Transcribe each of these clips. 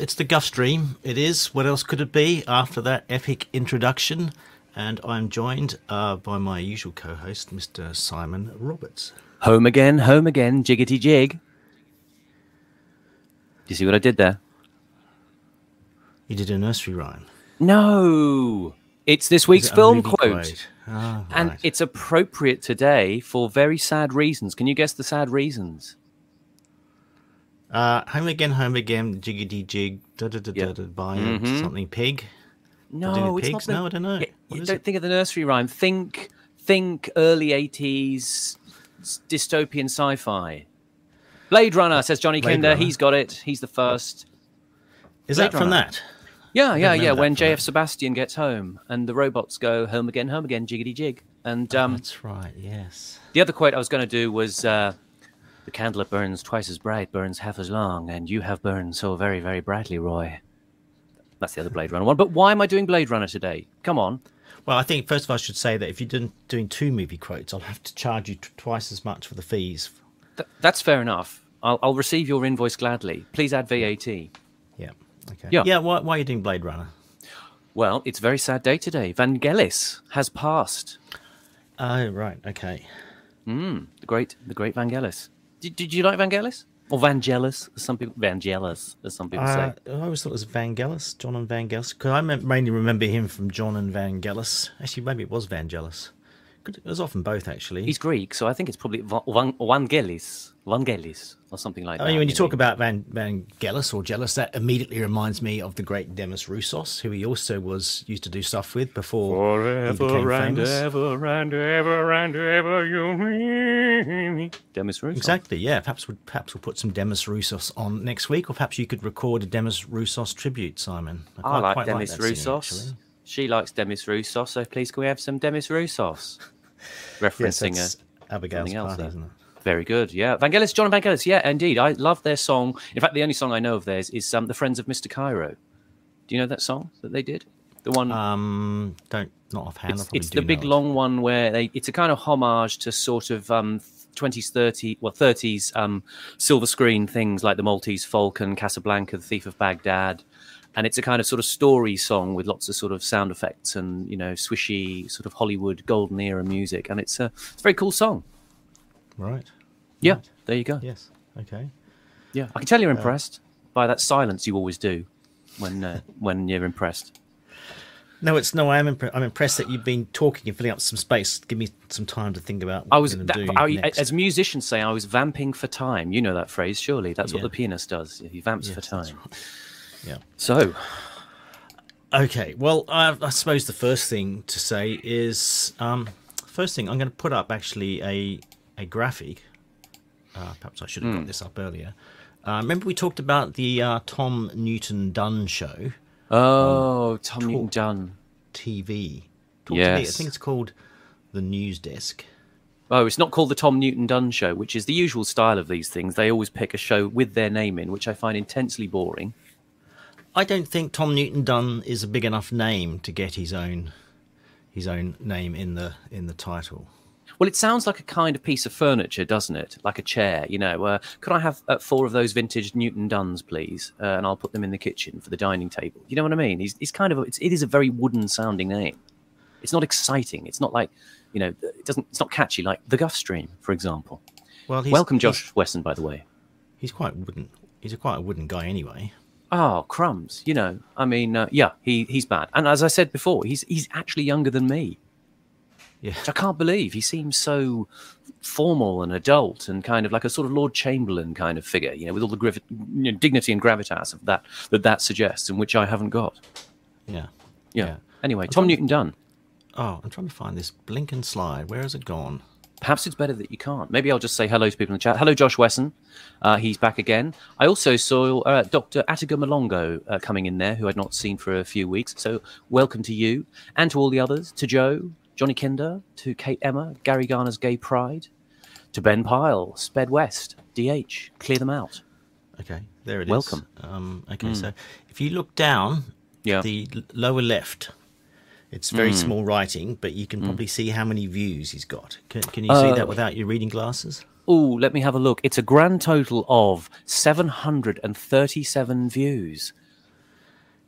It's the Guff Stream. It is. What else could it be after that epic introduction? And I'm joined uh, by my usual co host, Mr. Simon Roberts. Home again, home again, jiggity jig. Do you see what I did there? You did a nursery rhyme. No, it's this week's it film movie quote. Ah, And right. it's appropriate today for very sad reasons. Can you guess the sad reasons? Uh, home again, home again, jiggity jig, da da da da da, buy Mhm. something pig. No, do the it's not. pigs? The, No, I don't know. Yeah, you don't it? think of the nursery rhyme. Think, think early '80s dystopian sci-fi. Blade Runner says Johnny Blade Kinder. Runner? He's got it. He's the first. Is Blade that from Runner. that? Yeah, yeah, yeah. When JF that. Sebastian gets home and the robots go home again, home again, jiggity jig. And um, That's right, yes. the other quote I was going to do was uh, The candle that burns twice as bright burns half as long, and you have burned so very, very brightly, Roy. That's the other Blade Runner one. But why am I doing Blade Runner today? Come on. Well, I think first of all, I should say that if you're doing, doing two movie quotes, I'll have to charge you t- twice as much for the fees. Th- that's fair enough. I'll, I'll receive your invoice gladly. Please add VAT. Yeah. Okay. Yeah. Yeah. Why, why are you doing Blade Runner? Well, it's a very sad day today. Vangelis has passed. Oh, right. Okay. Hmm, the great, the great Vangelis. Did, did you like Vangelis? Or Vangelis, as some people, Vangelis, as some people Uh, say. I always thought it was Vangelis, Jon and Vangelis, because I mainly remember him from Jon and Vangelis. Actually, maybe it was Vangelis. Could- It was often both, actually. He's Greek, so I think it's probably Va- Van- Vangelis, Vangelis, or something like I that. mean, when you talk about Van Vangelis or Jealous, that immediately reminds me of the great Demis Roussos, who he also was used to do stuff with before he became famous. ever and ever and ever you Demis Roussos. Exactly. Yeah. Perhaps we'll, perhaps we'll put some Demis Roussos on next week, or perhaps you could record a Demis Roussos tribute, Simon. I quite- like quite Demis that singing, Roussos. actually. She likes Demis Roussos, so please can we have some Demis Roussos? Referencing Yes, a Abigail's else party, it? Very good. Yeah. Vangelis, Jon Vangelis. Yeah, indeed. I love their song. In fact, the only song I know of theirs is um, The Friends of Mr. Cairo. Do you know that song that they did? The one. Um, don't not offhand. It's it's the big it. long one where they. It's a kind of homage to sort of um, 20s, 30, well, 30s um, silver screen things like The Maltese Falcon, Casablanca, The Thief of Baghdad. And it's a kind of sort of story song with lots of sort of sound effects and, you know, swishy sort of Hollywood golden era music. And it's a, it's a very cool song. Right. Yeah. There you go. Yes. Okay. Yeah, I can tell you're impressed by that silence you always do when uh, when you're impressed. No, it's no. I am. Impre- I'm impressed that you've been talking and filling up some space. Give me some time to think about. What I was, I'm that, do I, as musicians say, I was vamping for time. You know that phrase, surely? That's what the pianist does. He vamps for Yes, that's time. Yeah. So, Okay. Well, I, I suppose the first thing to say is, um, first thing I'm going to put up actually a a graphic. Uh, perhaps I should have got this up earlier. Uh, remember we talked about the uh, Tom Newton Dunn show, oh, Tom Newton Dunn. TV. Talk to me. I think it's called the News Desk. Oh, it's not called the Tom Newton Dunn Show, which is the usual style of these things. They always pick a show with their name in, which I find intensely boring. I don't think Tom Newton Dunn is a big enough name to get his own his own name in the in the title. Well, it sounds like a kind of piece of furniture, doesn't it? Like a chair, you know. Uh, could I have uh, four of those vintage Newton Duns, please? Uh, and I'll put them in the kitchen for the dining table. You know what I mean? He's, he's kind of, it's, it is a very wooden sounding name. It's not exciting. It's not like, you know, it doesn't, it's not catchy like the Guff Stream, for example. Well, he's, Welcome, Josh Wesson, by the way. He's, quite wooden. He's a quite a wooden guy anyway. Oh, crumbs. You know, I mean, uh, yeah, he, he's bad. And as I said before, he's, he's actually younger than me. Yeah. which I can't believe. He seems so formal and adult and kind of like a sort of Lord Chamberlain kind of figure, you know, with all the gravi- you know, dignity and gravitas of that that that suggests, and which I haven't got. Yeah. Yeah. Anyway, Tom Newton Dunn. Oh, I'm trying to find this blink and slide. Where has it gone? Perhaps it's better that you can't. Maybe I'll just say hello to people in the chat. Hello, Josh Wesson. Uh, he's back again. I also saw uh, Dr. Attiga Malongo uh, coming in there, who I'd not seen for a few weeks. So welcome to you and to all the others, to Joe, Johnny Kinder, to Kate Emma, Gary Garner's Gay Pride, to Ben Pyle, Sped West, DH, clear them out. Okay, there it is. Welcome. Um, okay, so if you look down, Yeah. the lower left, it's very small writing, but you can probably see how many views he's got. Can, can you see Uh, that without your reading glasses? Oh, let me have a look. It's a grand total of 737 views.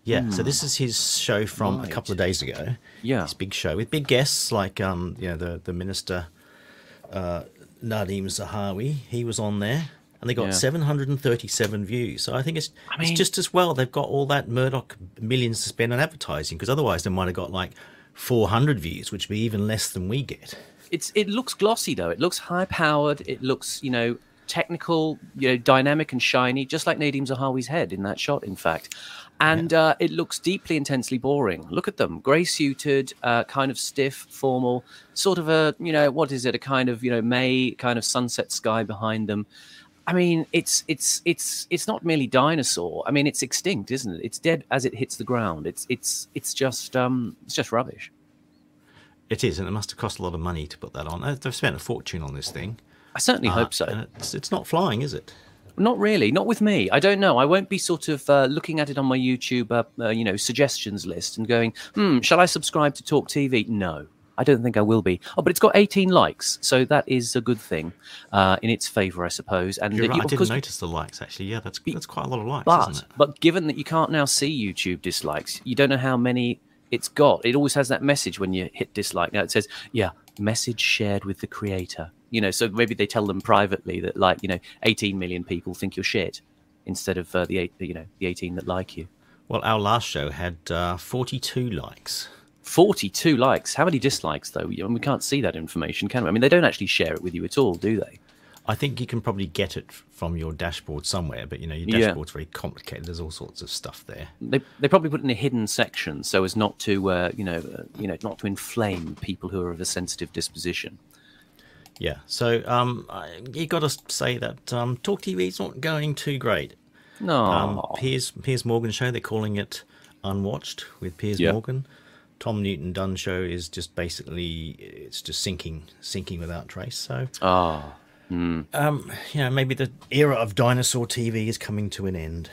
Yeah, so this is his show from Right. a couple of days ago. Yeah. his big show with big guests like um, you know, the the minister uh, Nadhim Zahawi. He was on there, and they got Yeah. 737 views. So I think it's I mean- it's just as well they've got all that Murdoch millions to spend on advertising because otherwise they might have got like 400 views, which would be even less than we get. It's it looks glossy though. It looks high powered. It looks you know technical, you know dynamic and shiny, just like Nadhim Zahawi's head in that shot. In fact, and uh, it looks deeply intensely boring. Look at them, grey suited, uh, kind of stiff, formal, sort of a you know what is it? A kind of you know May kind of sunset sky behind them. I mean, it's it's it's it's not merely dinosaur. I mean, it's extinct, isn't it? It's dead as it hits the ground. It's it's it's just um it's just rubbish. It is, and it must have cost a lot of money to put that on. They've spent a fortune on this thing. I certainly Uh, hope so. and it's, it's not flying, is it? Not really, not with me. I don't know. I won't be sort of uh, looking at it on my YouTube, uh, uh, you know, suggestions list and going, hmm, shall I subscribe to Talk TV? No, I don't think I will be. Oh, but it's got 18 likes, so that is a good thing uh, in its favour, I suppose. And You're right, you- I didn't notice the likes actually. Yeah, that's that's quite a lot of likes, but isn't it? but given that you can't now see YouTube dislikes, you don't know how many it's got. It always has that message when you hit dislike. Now it says, yeah, message shared with the creator. You know, so maybe they tell them privately that like you know, 18 million people think you're shit instead of uh, the eight, you know, the 18 that like you. Well, our last show had uh, 42 likes. 42 likes. How many dislikes though? I mean, we can't see that information, can we? I mean, they don't actually share it with you at all, do they? I think you can probably get it from your dashboard somewhere, but you know your Yeah. dashboard's very complicated. There's all sorts of stuff there. They, they probably put it in a hidden section so as not to, uh, you know, uh, you know, not to inflame people who are of a sensitive disposition. Yeah. So um, you got to say that um, Talk TV's not going too great. No, Um, Piers Piers Morgan show they're calling it unwatched with Piers Yeah. Morgan. Tom Newton Dunn show is just basically it's just sinking sinking without trace. So ah, um, you know maybe the era of dinosaur TV is coming to an end.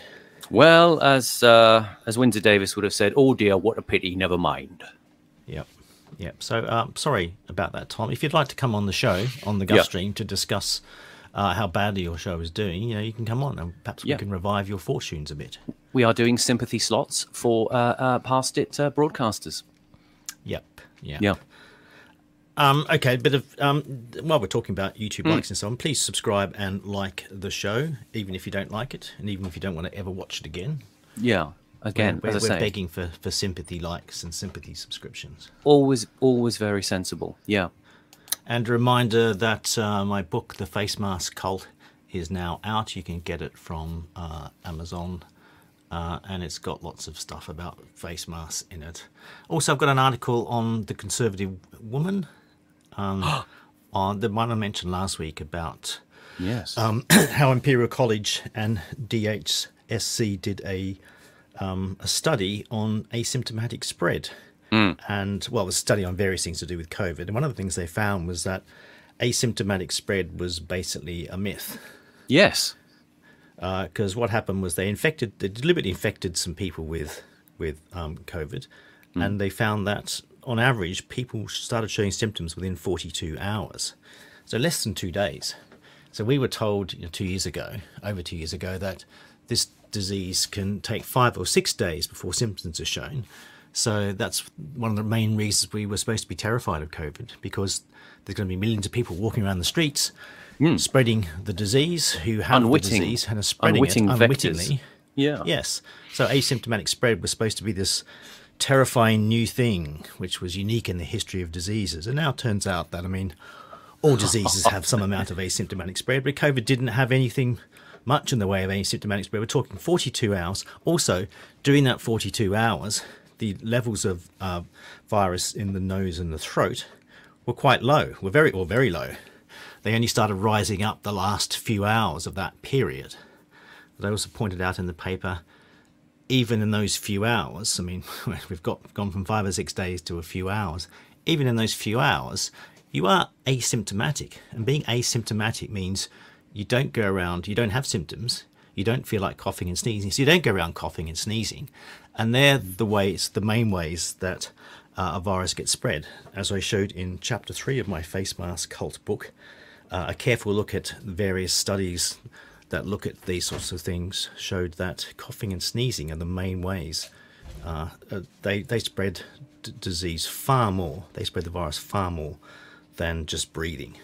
well, as uh, as Windsor Davies would have said, "Oh dear, what a pity. Never mind." Yep. Yep. So, um, sorry about that, Tom. If you'd like to come on the show on the Guff Yeah. Stream to discuss uh, how badly your show is doing, you know, you can come on and perhaps Yeah. we can revive your fortunes a bit. We are doing sympathy slots for uh, uh, past it uh, broadcasters. Yep. Yeah. Yeah. Um, okay, a bit of um, while we're talking about YouTube Hmm. likes and so on, please subscribe and like the show, even if you don't like it, and even if you don't want to ever watch it again. Yeah. Again, we're, we're say, begging for, for sympathy likes and sympathy subscriptions. always, always very sensible. Yeah. And a reminder that uh, my book, The Face Mask Cult, is now out. You can get it from uh, Amazon, uh, and it's got lots of stuff about face masks in it. Also, I've got an article on the conservative woman, um, on the one I mentioned last week about Yes. um, how Imperial College and DHSC did a um, a study on asymptomatic spread, and well, it was a study on various things to do with COVID. And one of the things they found was that asymptomatic spread was basically a myth. yes. Because what happened was they infected, they deliberately infected some people with with um, COVID, and they found that on average, people started showing symptoms within 42 hours, so less than two days. So we were told you know, two years ago, over two years ago, that this disease can take five or six days before symptoms are shown. So that's one of the main reasons we were supposed to be terrified of COVID because there's going to be millions of people walking around the streets spreading the disease who have Unwitting- the disease and are spreading unwitting it vectors. unwittingly. Yeah. Yes. So asymptomatic spread was supposed to be this terrifying new thing, which was unique in the history of diseases. And now it turns out that, I mean, all diseases have some amount of asymptomatic spread, but COVID didn't have anything much in the way of asymptomatic spread. We're talking 42 hours. Also, during that 42 hours, the levels of uh, virus in the nose and the throat were quite low, were very, or very low. They only started rising up the last few hours of that period. They also pointed out in the paper, even in those few hours, I mean, we've got gone from five or six days to a few hours. Even in those few hours, you are asymptomatic, and being asymptomatic means you don't go around, you don't have symptoms, you don't feel like coughing and sneezing, so you don't go around coughing and sneezing, and they're the ways, the main ways that uh, a virus gets spread, as I showed in chapter three of my face mask cult book. Uh, a careful look at various studies that look at these sorts of things showed that coughing and sneezing are the main ways uh, uh, they they spread d- disease far more. They spread the virus far more than just breathing,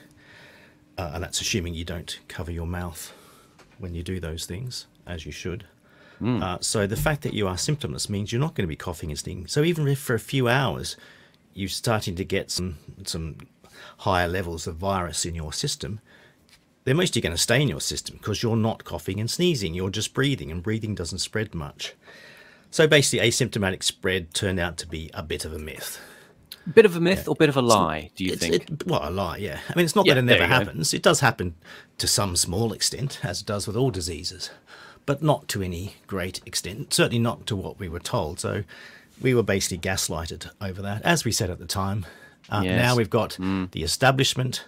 uh, and that's assuming you don't cover your mouth when you do those things, as you should. Uh, so the fact that you are symptomless means you're not going to be coughing and sneezing. So even if for a few hours you're starting to get some some higher levels of virus in your system, they're mostly going to stay in your system because you're not coughing and sneezing. You're just breathing, and breathing doesn't spread much. So basically, asymptomatic spread turned out to be a bit of a myth. Bit of a myth or bit of a lie, do you It's, think? it, well, a lie, yeah. I mean, it's not Yeah, that it never you go. happens. It does happen to some small extent, as it does with all diseases, but not to any great extent. Certainly not to what we were told. So we were basically gaslighted over that, as we said at the time. Uh, Yes. Mm. Now we've got the establishment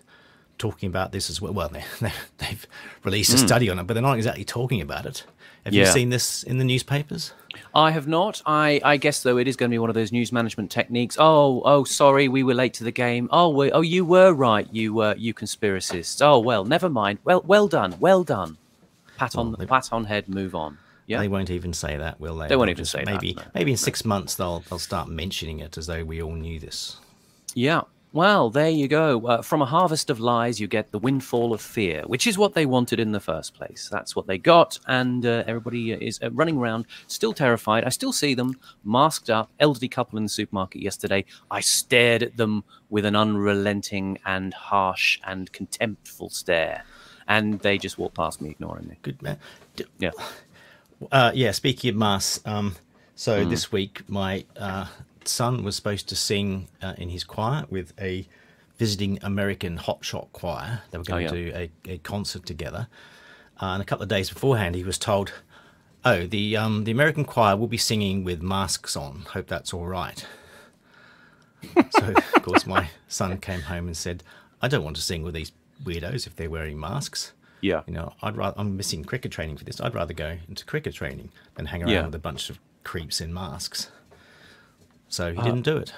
talking about this as well. Well, they, they, they've released a study on it, but they're not exactly talking about it. Have you Mm. Seen this in the newspapers? I have not. I, I guess though it is going to be one of those news management techniques. Oh, oh, sorry, we were late to the game. Oh, we, oh, you were right. You were you conspiracists. Oh well, never mind. Well, well done, well done. Pat on they- pat on head. Move on. Yeah. They won't even say that, will they? They won't even say that, maybe, no. Maybe in six months they'll they'll start mentioning it as though we all knew this. Yeah. Well, there you go. Uh, from a harvest of lies, you get the windfall of fear, which is what they wanted in the first place. That's what they got, and uh, everybody is uh, running around, still terrified. I still see them masked up, elderly couple in the supermarket yesterday. I stared at them with an unrelenting and harsh and contemptful stare, and they just walked past me, ignoring me. Good man. D- Yeah. Uh, yeah, speaking of masks, um, so Hmm. this week my uh, son was supposed to sing uh, in his choir with a visiting American hotshot choir. They were going Oh, to do a, a concert together. Uh, and a couple of days beforehand, he was told, "Oh, the um, the American choir will be singing with masks on. Hope that's all right." so, of course, my son came home and said, "I don't want to sing with these weirdos if they're wearing masks." Yeah. You know, I'd rather I'm missing cricket training for this. I'd rather go into cricket training than hang around Yeah. with a bunch of creeps in masks. So Uh, he didn't do it.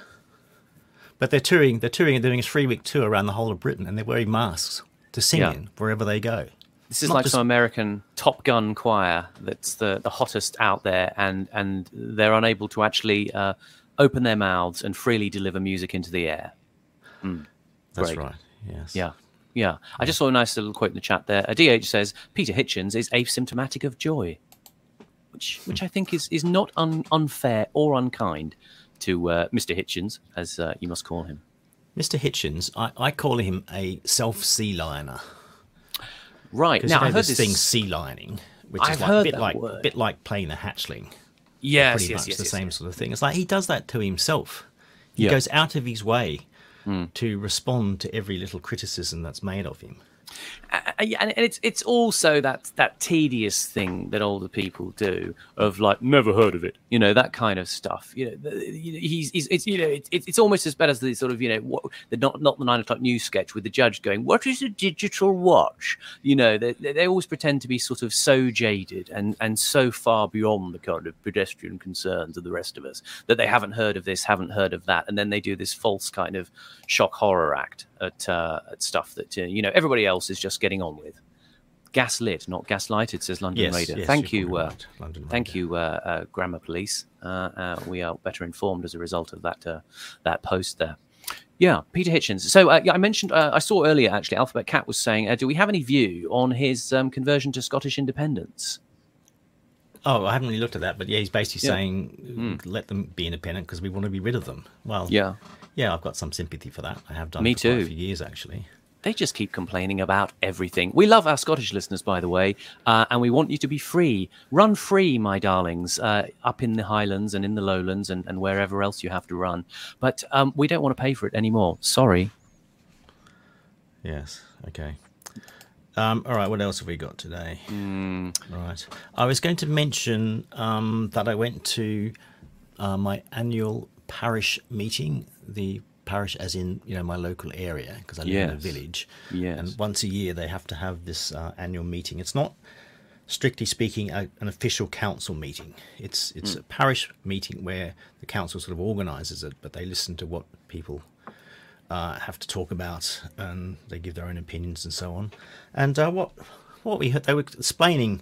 But they're touring. They're touring. They're doing a three-week tour around the whole of Britain, and they're wearing masks to sing Yeah. in wherever they go. This is Not like just- some American Top Gun choir that's the, the hottest out there, and, and they're unable to actually uh, open their mouths and freely deliver music into the air. That's Great. right. Yes. Yeah. Yeah. I just saw a nice little quote in the chat there. A DH says Peter Hitchens is asymptomatic of joy, which which I think is, is not un, unfair or unkind to uh, Mr. Hitchens, as uh, you must call him. Mr. Hitchens, I, I call him a self-sea liner Right. Now, I've heard this this thing sea lioning, which I've is like, a bit like word. bit like playing the hatchling. Yes, pretty yes, much yes, the yes, same sort of thing. It's like he does that to himself. He Yeah. Goes out of his way to respond to every little criticism that's made of him. And it's it's also that that tedious thing that older people do of like never heard of it, you know, that kind of stuff. You know, he's, he's it's you know it's it's almost as bad as the sort of you know what the not not the nine o'clock news sketch with the judge going, "What is a digital watch?" You know, they they they always pretend to be sort of so jaded and and so far beyond the kind of pedestrian concerns of the rest of us that they haven't heard of this, haven't heard of that, and then they do this false kind of shock horror act at uh, at stuff that uh, you know everybody else is just getting on with. Gaslit, not gaslighted, says London Yes, Raider. yes, thank you're you, uh, London thank Raider. you, uh, uh, Grammar Police. Uh, uh, we are better informed as a result of that uh, that post there. Yeah, Peter Hitchens. So uh, yeah, I mentioned, uh, I saw earlier actually, Alphabet Cat was saying, uh, do we have any view on his um, conversion to Scottish independence? Oh, I haven't really looked at that, but yeah, he's basically Yeah. saying let them be independent because we want to be rid of them. Well, Yeah. yeah, I've got some sympathy for that. I have done Me for too. a few years actually. They just keep complaining about everything. We love our Scottish listeners, by the way, uh, and we want you to be free. Run free, my darlings, uh, up in the Highlands and in the Lowlands and, and wherever else you have to run. But um, we don't want to pay for it anymore. Sorry. Yes. Okay. Um, all right. What else have we got today? Hmm. Right. I was going to mention um, that I went to uh, my annual parish meeting. The parish, as in you know my local area, because I live in a village. Yes. And once a year they have to have this uh, annual meeting. It's not strictly speaking a, an official council meeting. It's it's Hmm. a parish meeting where the council sort of organises it, but they listen to what people uh, have to talk about, and they give their own opinions and so on. And uh, what what we heard, they were explaining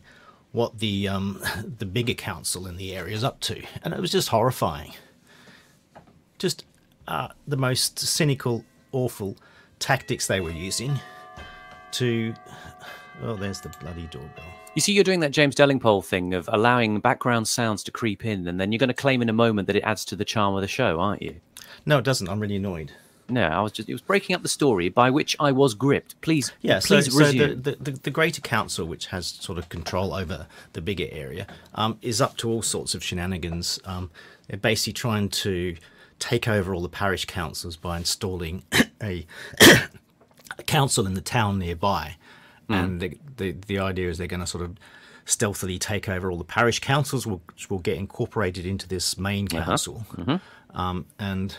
what the um, the bigger council in the area is up to, and it was just horrifying. Just uh, the most cynical, awful tactics they were using to. Oh, there's the bloody doorbell. You see, you're doing that James Delingpole thing of allowing background sounds to creep in, and then you're going to claim in a moment that it adds to the charm of the show, aren't you? No, it doesn't. I'm really annoyed. No, I was just it was breaking up the story by which I was gripped. Please, Yeah, please so resume. the, the, the, the greater council, which has sort of control over the bigger area, um, is up to all sorts of shenanigans. Um, they're basically trying to take over all the parish councils by installing a, a council in the town nearby. Hmm. And the, the, the idea is they're going to sort of stealthily take over all the parish councils, which will get incorporated into this main uh-huh. council. Mm-hmm. Um, and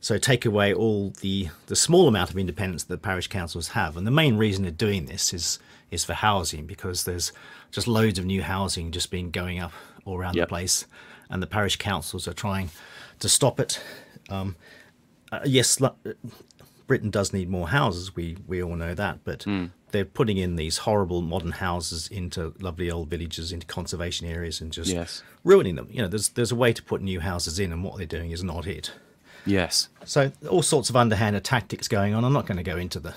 so take away all the the small amount of independence that the parish councils have. And the main reason they're doing this is is for housing because there's just loads of new housing just been going up all around Yep. the place, and the parish councils are trying to stop it. Um, uh, yes, lo- Britain does need more houses. We we all know that, but Hmm. they're putting in these horrible modern houses into lovely old villages, into conservation areas, and just Yes. ruining them. You know, there's there's a way to put new houses in, and what they're doing is not it. yes, So all sorts of underhanded tactics going on. I'm not going to go into the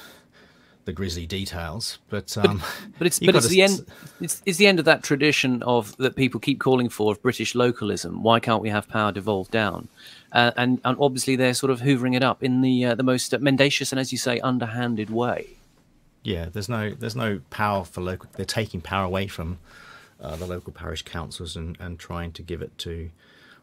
the grisly details, but um, but it's but it's the end. It's, it's the end of that tradition of that people keep calling for of British localism. Why can't we have power devolved down? Uh, and and obviously they're sort of hoovering it up in the uh, the most mendacious and, as you say, underhanded way. Yeah, there's no there's no power for local. They're taking power away from uh, the local parish councils and, and trying to give it to,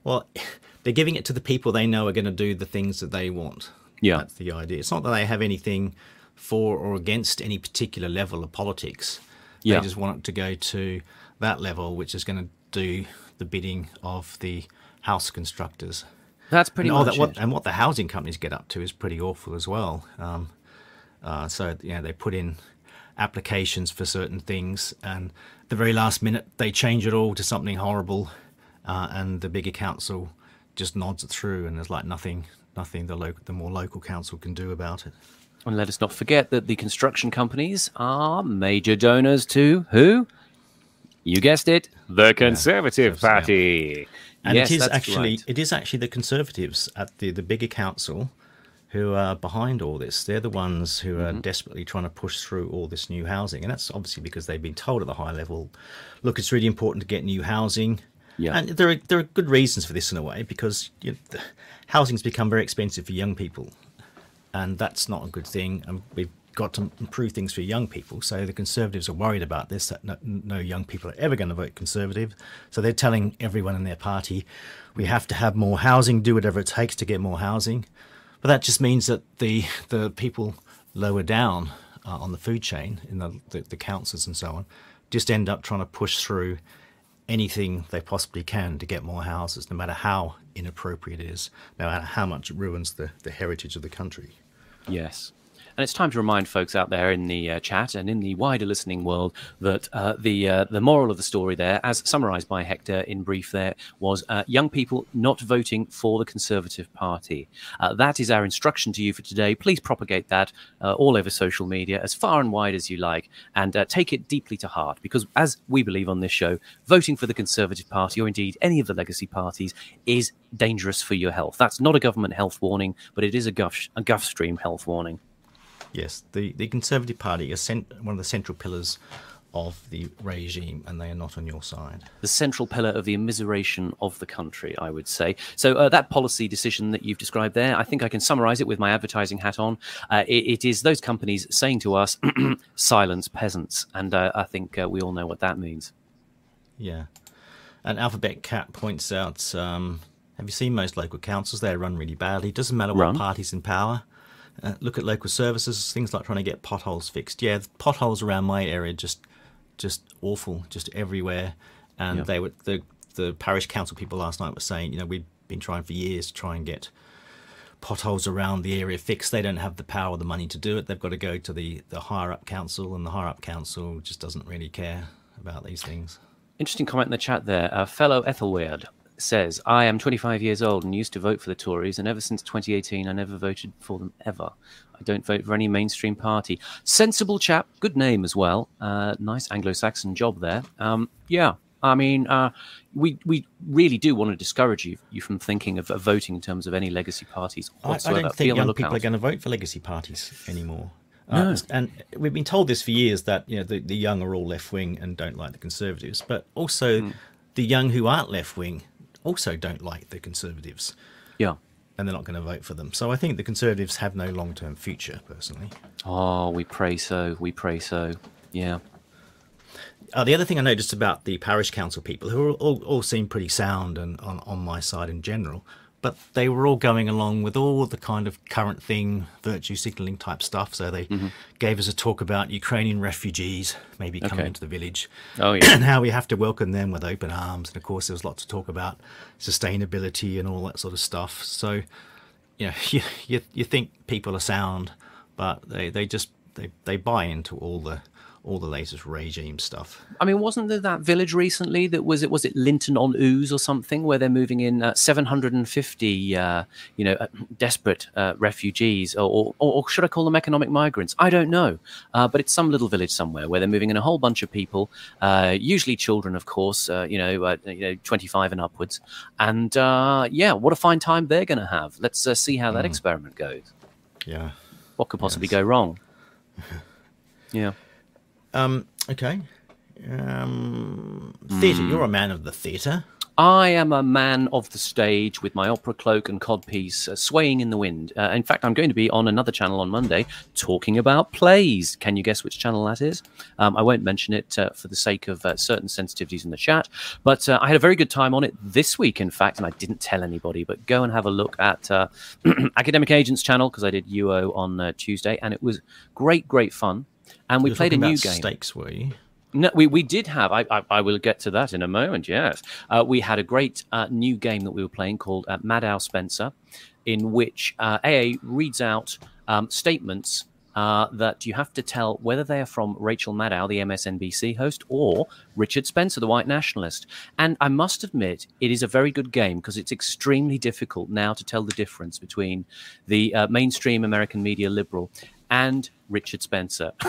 well, they're giving it to the people they know are going to do the things that they want. Yeah. that's the idea. It's not that they have anything for or against any particular level of politics. Yeah. They just want it to go to that level, which is going to do the bidding of the house constructors. That's pretty and, much that, what, and what the housing companies get up to is pretty awful as well. Um, uh, so you know they put in applications for certain things, and the very last minute they change it all to something horrible, uh, and the bigger council just nods it through, and there's like nothing, nothing the local, the more local council can do about it. And let us not forget that the construction companies are major donors to who? You guessed it, the Conservative yeah. Party. And yes, it is actually right. it is actually the Conservatives at the the bigger council who are behind all this. They're the ones who are Mm-hmm. desperately trying to push through all this new housing, and that's obviously because they've been told at the high level, look, it's really important to get new housing. Yeah. And there are there are good reasons for this in a way because you know, the- housing's become very expensive for young people, and that's not a good thing. And we've got to improve things for young people. So the Conservatives are worried about this that no, no young people are ever going to vote Conservative. So they're telling everyone in their party, we have to have more housing, do whatever it takes to get more housing. But that just means that the the people lower down uh, on the food chain in the, the the councils and so on just end up trying to push through anything they possibly can to get more houses, no matter how inappropriate it is, no matter how much it ruins the, the heritage of the country. Yes. And it's time to remind folks out there in the uh, chat and in the wider listening world that uh, the uh, the moral of the story there, as summarised by Hector in brief, there was uh, young people not voting for the Conservative Party. Uh, that is our instruction to you for today. Please propagate that uh, all over social media as far and wide as you like, and take it deeply to heart. Because as we believe on this show, voting for the Conservative Party or indeed any of the legacy parties is dangerous for your health. That's not a government health warning, but it is a Guff, a health warning. Yes, the, the Conservative Party is cent- one of the central pillars of the regime, and they are not on your side. the central pillar of the immiseration of the country, I would say. So uh, that policy decision that you've described there, I think I can summarize it with my advertising hat on. Uh, it, it is those companies saying to us, silence peasants. And uh, I think uh, we all know what that means. Yeah. And Alphabet Cat points out um, have you seen most local councils? They run really badly. Doesn't matter what Run? party's in power. Uh, look at local services, things like trying to get potholes fixed. Yeah, potholes around my area just just awful, just everywhere. And they were the the parish council people last night were saying, you know, we've been trying for years to try and get potholes around the area fixed. They don't have the power or the money to do it. They've got to go to the, the higher up council, and the higher up council just doesn't really care about these things. Interesting comment in the chat there. Uh, fellow Ethelweird says, I am 25 years old and used to vote for the Tories, and ever since 2018, I never voted for them ever. I don't vote for any mainstream party. Sensible chap, good name as well. Uh, nice Anglo Saxon job there. Um, yeah, I mean, uh, we we really do want to discourage you, you from thinking of, of voting in terms of any legacy parties whatsoever. I, don't think young people are going to vote for legacy parties anymore. No. Uh, and we've been told this for years that you know the, the young are all left wing and don't like the conservatives, but also Hmm. the young who aren't left wing also don't like the conservatives, Yeah. and they're not going to vote for them. So I think the conservatives have no long term future, personally. Oh, we pray so. We pray so. Yeah. Uh, the other thing I noticed about the parish council people, who all, all seem pretty sound and on, on my side in general, but they were all going along with all the kind of current thing, virtue signaling type stuff. So they mm-hmm. gave us a talk about Ukrainian refugees maybe coming Okay. into the village Oh, yeah. and how we have to welcome them with open arms. And of course, there was lots of talk about sustainability and all that sort of stuff. So, you know, you, you, you think people are sound, but they, they just they, they buy into all the all the latest regime stuff. I mean, wasn't there that village recently that was it was it Linton on Ouse or something where they're moving in uh, 750, uh, you know, uh, desperate uh, refugees, or, or, or should I call them economic migrants? I don't know, uh, but it's some little village somewhere where they're moving in a whole bunch of people, uh, usually children, of course, uh, you know, uh, you know, 25 and upwards, and uh, yeah, what a fine time they're going to have. Let's uh, see how that experiment goes. Yeah. What could possibly Yes. go wrong? Yeah. Okay. Um, theatre. You're a man of the theatre. I am a man of the stage with my opera cloak and codpiece uh, swaying in the wind. Uh, in fact, I'm going to be on another channel on Monday talking about plays. Can you guess which channel that is? Um, I won't mention it uh, for the sake of uh, certain sensitivities in the chat, but uh, I had a very good time on it this week, in fact, and I didn't tell anybody, but go and have a look at uh, Academic Agents channel because I did UO on uh, Tuesday, and it was great, great fun. And we You're played a new game. Stakes, were you? No, we, we did have. I, I, I will get to that in a moment. Yes, uh, we had a great uh, new game that we were playing called uh, Maddow Spencer, in which uh, AA reads out um, statements uh, that you have to tell whether they are from Rachel Maddow, the MSNBC host, or Richard Spencer, the white nationalist. And I must admit, it is a very good game because it's extremely difficult now to tell the difference between the uh, mainstream American media liberal and Richard Spencer.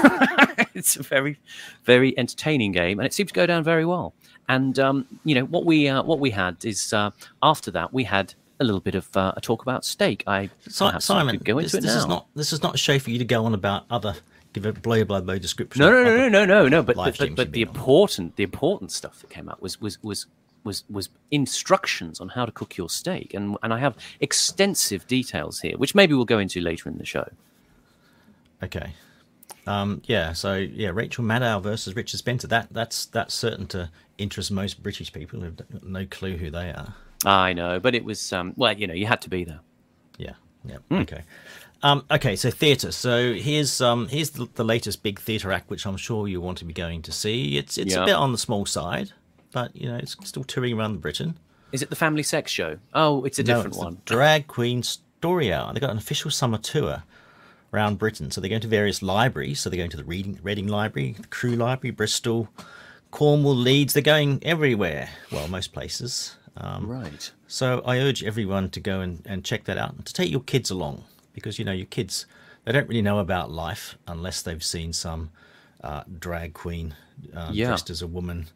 it's a very, very entertaining game, and it seemed to go down very well. And um, you know what we uh, what we had is uh, after that we had a little bit of uh, a talk about steak. I Si- Simon, go this, into it this now. is not this is not a show for you to go on about other give a blow by blow description. No, no, no, no, no, no, no. But but, but, but the on. important the important stuff that came out was was was was was instructions on how to cook your steak, and and I have extensive details here, which maybe we'll go into later in the show. Okay. Um, yeah. So yeah, Rachel Maddow versus Richard Spencer. That that's that's certain to interest most British people who've no clue who they are. I know, but it was um, well, you know, you had to be there. Yeah. Yeah. Hmm. Okay. Um, okay. So theatre. So here's um, here's the, the latest big theatre act, which I'm sure you want to be going to see. It's it's Yeah. a bit on the small side, but you know it's still touring around Britain. Is it the family sex show? Oh, it's a No, different it's one. Drag Queen Story Hour. They've got an official summer tour around Britain. So they're going to various libraries. So they're going to the Reading, Reading Library, the Crewe Library, Bristol, Cornwall, Leeds. They're going everywhere. Well, most places. Um, Right. so I urge everyone to go and, and check that out and to take your kids along because, you know, your kids, they don't really know about life unless they've seen some uh, drag queen um, Yeah. dressed as a woman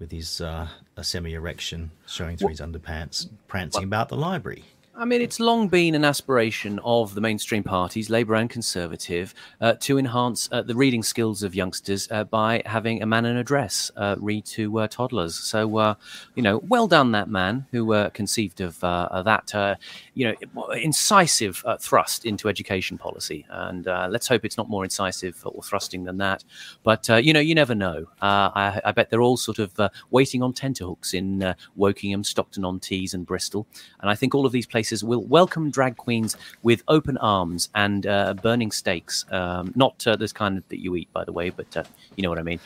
with his uh, a semi-erection showing through his underpants, prancing about the library. I mean, it's long been an aspiration of the mainstream parties, Labour and Conservative, uh, to enhance uh, the reading skills of youngsters uh, by having a man in a dress uh, read to uh, toddlers. So, uh, you know, well done, that man who conceived of that, you know, incisive uh, thrust into education policy. And uh, let's hope it's not more incisive or thrusting than that. But, uh, you know, you never know. Uh, I, I bet they're all sort of uh, waiting on tenterhooks in uh, Wokingham, Stockton on Tees, and Bristol. And I think all of these places will welcome drag queens with open arms and burning steaks. Um, not this kind that you eat, by the way, but you know what I mean.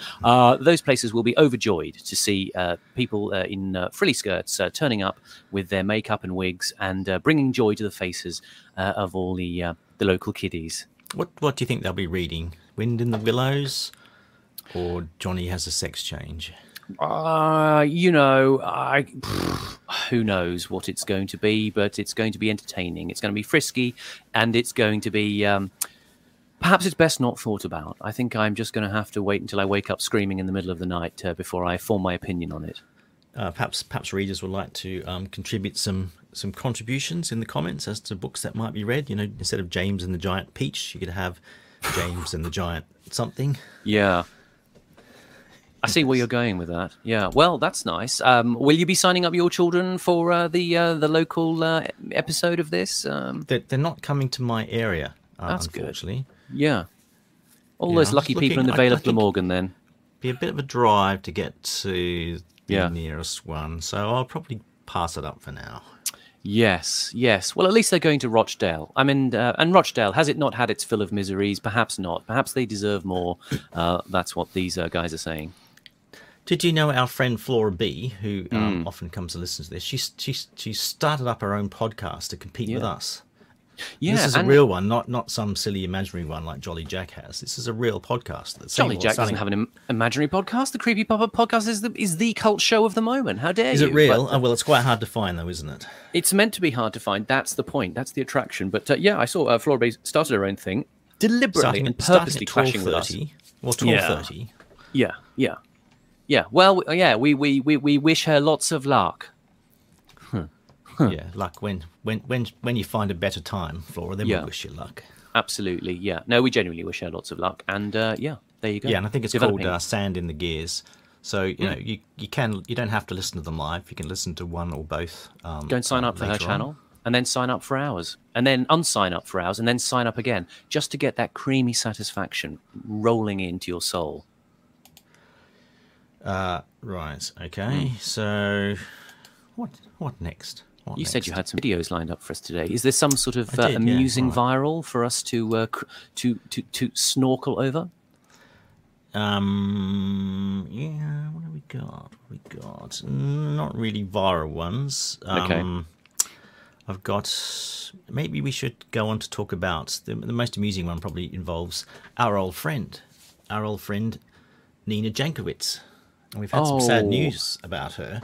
Those places will be overjoyed to see people in frilly skirts turning up with their makeup and wigs and uh, bringing joy to the faces uh, of all the uh, the local kiddies. What what do you think they'll be reading? Wind in the Willows, or Johnny has a sex change? Uh, you know, I who knows what it's going to be, but it's going to be entertaining. It's going to be frisky, and it's going to be. Um, perhaps it's best not thought about. I think I'm just going to have to wait until I wake up screaming in the middle of the night uh, before I form my opinion on it. Uh, perhaps perhaps readers would like to um, contribute some some contributions in the comments as to books that might be read. You know, instead of James and the Giant Peach, you could have James and the Giant something. Yeah. I see where you're going with that. Yeah. Well, that's nice. Um, will you be signing up your children for uh, the uh, the local uh, episode of this? Um, They're, they're not coming to my area, uh, That's good. yeah. All Yeah, those lucky just people in the looking- I- Vale I of Glamorgan, then. Be a bit of a drive to get to the Yeah. nearest one, so I'll probably pass it up for now. Yes, yes. Well, at least they're going to Rochdale. I mean, uh, and Rochdale has it not had its fill of miseries? Perhaps not. Perhaps they deserve more. Uh, that's what these uh, guys are saying. Did you know our friend Flora B, who um, often comes to listen to this? She's she's she started up her own podcast to compete with us. Yeah, this is a real one, not not some silly imaginary one like Jolly Jack has. This is a real podcast. That's Jolly Jack doesn't have an Im- imaginary podcast. The Creepy Papa podcast is the is the cult show of the moment. How dare Is you? Is it real? But oh, well, it's quite hard to find, though, isn't it? it's meant to be hard to find. That's the point. That's the attraction. But uh, yeah, I saw uh, Flora Bay started her own thing deliberately Starting, and purposely clashing with us. Well, twelve Yeah. thirty. Yeah, yeah, yeah. Well, yeah. We, we we we wish her lots of luck. Yeah, luck when when when when you find a better time, Flora. Then Yeah. we wish you luck. Absolutely, yeah. No, we genuinely wish her lots of luck. And uh, yeah, there you go. Yeah, and I think it's Developing. called uh, Sand in the Gears. So you know you you can you don't have to listen to them live. You can listen to one or both. Um, Go and sign uh, up for her on. channel, and then sign up for ours, and then unsign up for ours, and then sign up again, just to get that creamy satisfaction rolling into your soul. Right. Okay. So what what next? What. You said you had some videos lined up for us today. Is there some sort of uh, did, yeah, amusing right. viral for us to, uh, cr- to to to snorkel over? Um. Yeah. What have we got? What have we got? Not really viral ones. Okay. Um, I've got. Maybe we should go on to talk about the, the most amusing one. Probably involves our old friend, our old friend Nina Jankowicz, and we've had some sad Oh. news about her.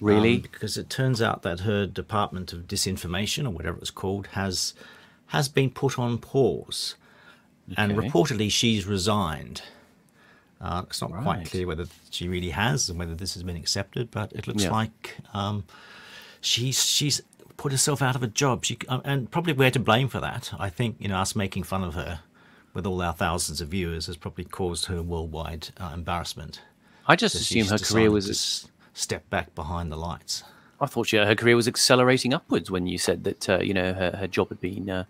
Really? um, because it turns out that her Department of Disinformation, or whatever it's called, has has been put on pause, and reportedly she's resigned. Uh, it's not quite clear whether she really has and whether this has been accepted, but it looks Yeah. like um, she's she's put herself out of a job. She uh, and probably we're to blame for that. I think you know us making fun of her with all our thousands of viewers has probably caused her worldwide uh, embarrassment. I just So assume her career was. to step back behind the lights. I thought her career was accelerating upwards when you said that uh, you know her, her job had been uh,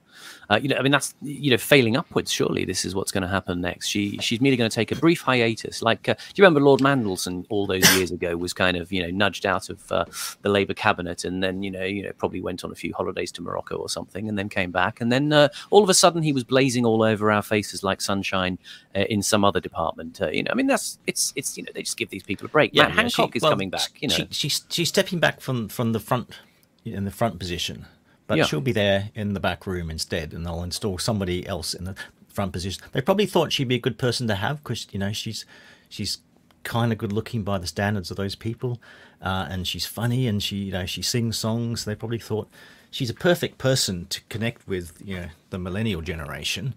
uh, you know I mean that's you know failing upwards. Surely this is what's going to happen next. She she's merely going to take a brief hiatus. Like uh, do you remember Lord Mandelson all those years ago was kind of you know nudged out of uh, the Labour cabinet and then you know you know probably went on a few holidays to Morocco or something and then came back and then uh, all of a sudden he was blazing all over our faces like sunshine uh, in some other department. Uh, you know I mean that's it's it's you know they just give these people a break. Matt Hancock she- is well, coming back. You know she, she's she's stepping back from from the front in the front position, but Yeah. she'll be there in the back room instead, and they'll install somebody else in the front position. They probably thought she'd be a good person to have because you know she's she's kind of good looking by the standards of those people, uh, and she's funny and she you know she sings songs. They probably thought she's a perfect person to connect with you know the millennial generation.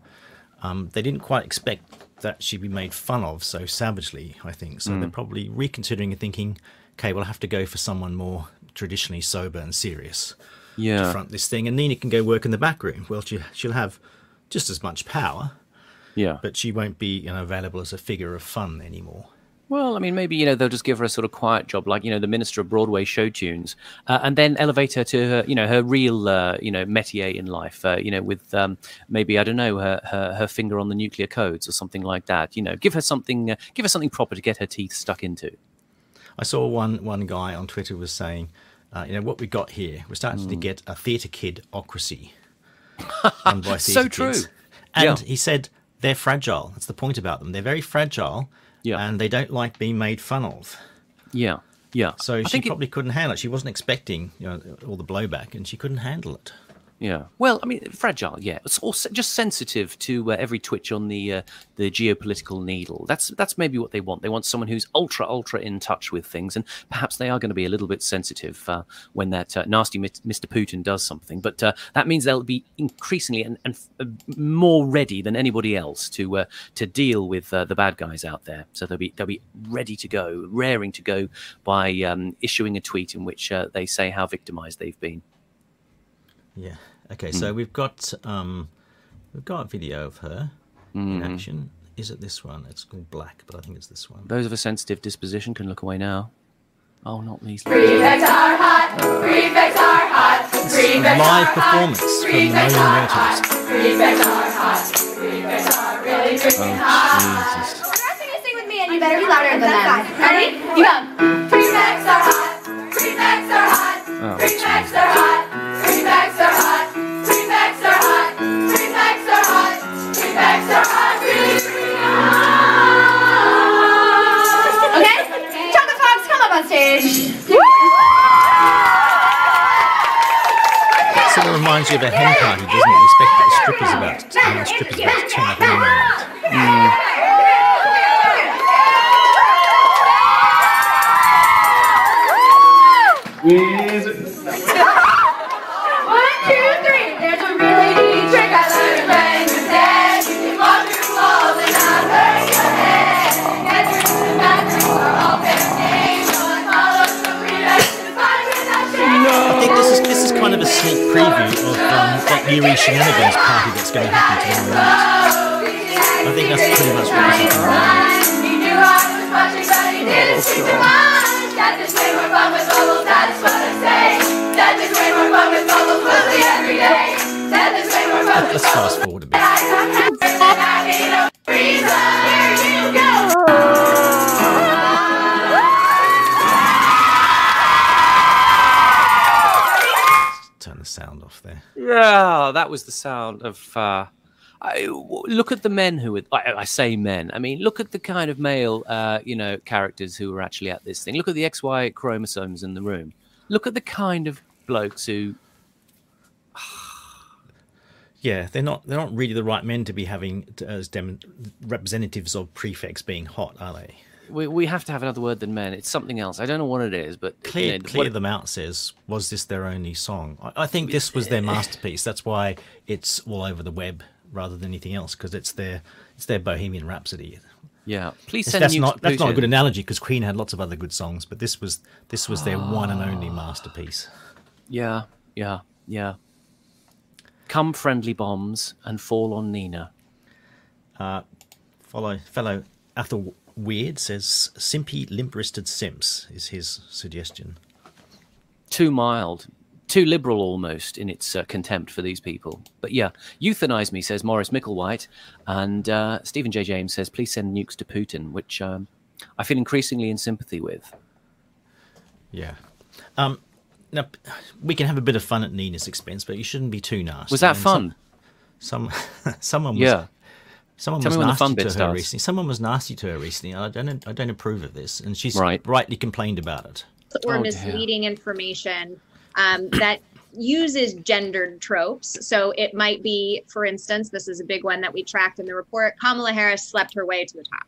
Um, they didn't quite expect that she'd be made fun of so savagely, I think. So they're probably reconsidering and thinking, okay, we'll have to go for someone more traditionally sober and serious to yeah front this thing. And Nina can go work in the back room. Well, she, she'll have just as much power, yeah. but she won't be you know, available as a figure of fun anymore. Well, I mean, maybe you know they'll just give her a sort of quiet job, like you know the Minister of Broadway show tunes, uh, and then elevate her to her, you know, her real, uh, you know, métier in life. Uh, you know, with um, maybe I don't know her, her her finger on the nuclear codes or something like that. You know, give her something, uh, give her something proper to get her teeth stuck into. I saw one one guy on Twitter was saying, uh, you know, what we got here, we're starting Hmm. to get a theatre kid ocracy. So true. kids. And Yeah. he said they're fragile. That's the point about them. They're very fragile, Yeah. and they don't like being made fun of. Yeah, yeah. So I she think it- probably couldn't handle it. She wasn't expecting you know all the blowback, and she couldn't handle it. Yeah. Well, I mean, fragile. Yeah. It's also just sensitive to uh, every twitch on the uh, the geopolitical needle. That's that's maybe what they want. They want someone who's ultra ultra in touch with things, and perhaps they are going to be a little bit sensitive uh, when that uh, nasty Mr. Putin does something. But uh, that means they'll be increasingly and, and uh, more ready than anybody else to to deal with the bad guys out there. So they'll be they'll be ready to go, raring to go by um, issuing a tweet in which they say how victimized they've been. Yeah. Okay, so mm. we've got um, we've got a video of her mm. in action. Is it this one? It's called Black, but I think it's this one. Those of a sensitive disposition can look away now. Oh, not these. Prefects are hot. Prefects are hot. Prefects live performance from the Moaning Waters. Prefects are hot. Prefects are really freaking oh, hot. Jesus. Well, you're going to sing with me, and you better be louder than that. Ready? You go. Prefects are hot. Prefects are hot. Oh, Prefects are hot. Prefects are hot. Sort of reminds you of a hen party, doesn't it? You expect that the stripper's about to, you know, stripper's about to turn up any moment. Mm. Sneak preview of um, that Yuri Shenanigans party that's going to happen tomorrow night. I think that's pretty much what this is going Let's fast forward a bit. Yeah, that was the sound of. Uh, I, look at the men who were. I, I, say men. I mean, look at the kind of male, uh, you know, characters who were actually at this thing. Look at the XY chromosomes in the room. Look at the kind of blokes who. yeah, they're not. They're not really the right men to be having as dem- representatives of prefects being hot, are they? We, we have to have another word than men. It's something else. I don't know what it is, but clear, you know, clear what... them out. Says, was this their only song? I, I think this was their masterpiece. That's why it's all over the web rather than anything else because it's their it's their Bohemian Rhapsody. Yeah, please send. That's not that's not a good analogy because Queen had lots of other good songs, but this was this was their one and only masterpiece. Yeah, yeah, yeah. Come friendly bombs and fall on Nina. Uh, follow fellow Athel Weird says simpy limp-wristed simps is his suggestion. Too mild, too liberal almost in its uh, contempt for these people. But yeah, euthanize me, says Morris Micklewhite. And uh, Stephen J. James says, please send nukes to Putin, which um, I feel increasingly in sympathy with. Yeah. Um, now, we can have a bit of fun at Nina's expense, but you shouldn't be too nasty. Was that fun? Some, some someone was, yeah. Someone Tell was nasty to her starts. recently. Someone was nasty to her recently. I don't. I don't approve of this, and she's right. rightly complained about it. Or oh, misleading information um, that uses gendered tropes. So it might be, for instance, this is a big one that we tracked in the report. Kamala Harris slept her way to the top.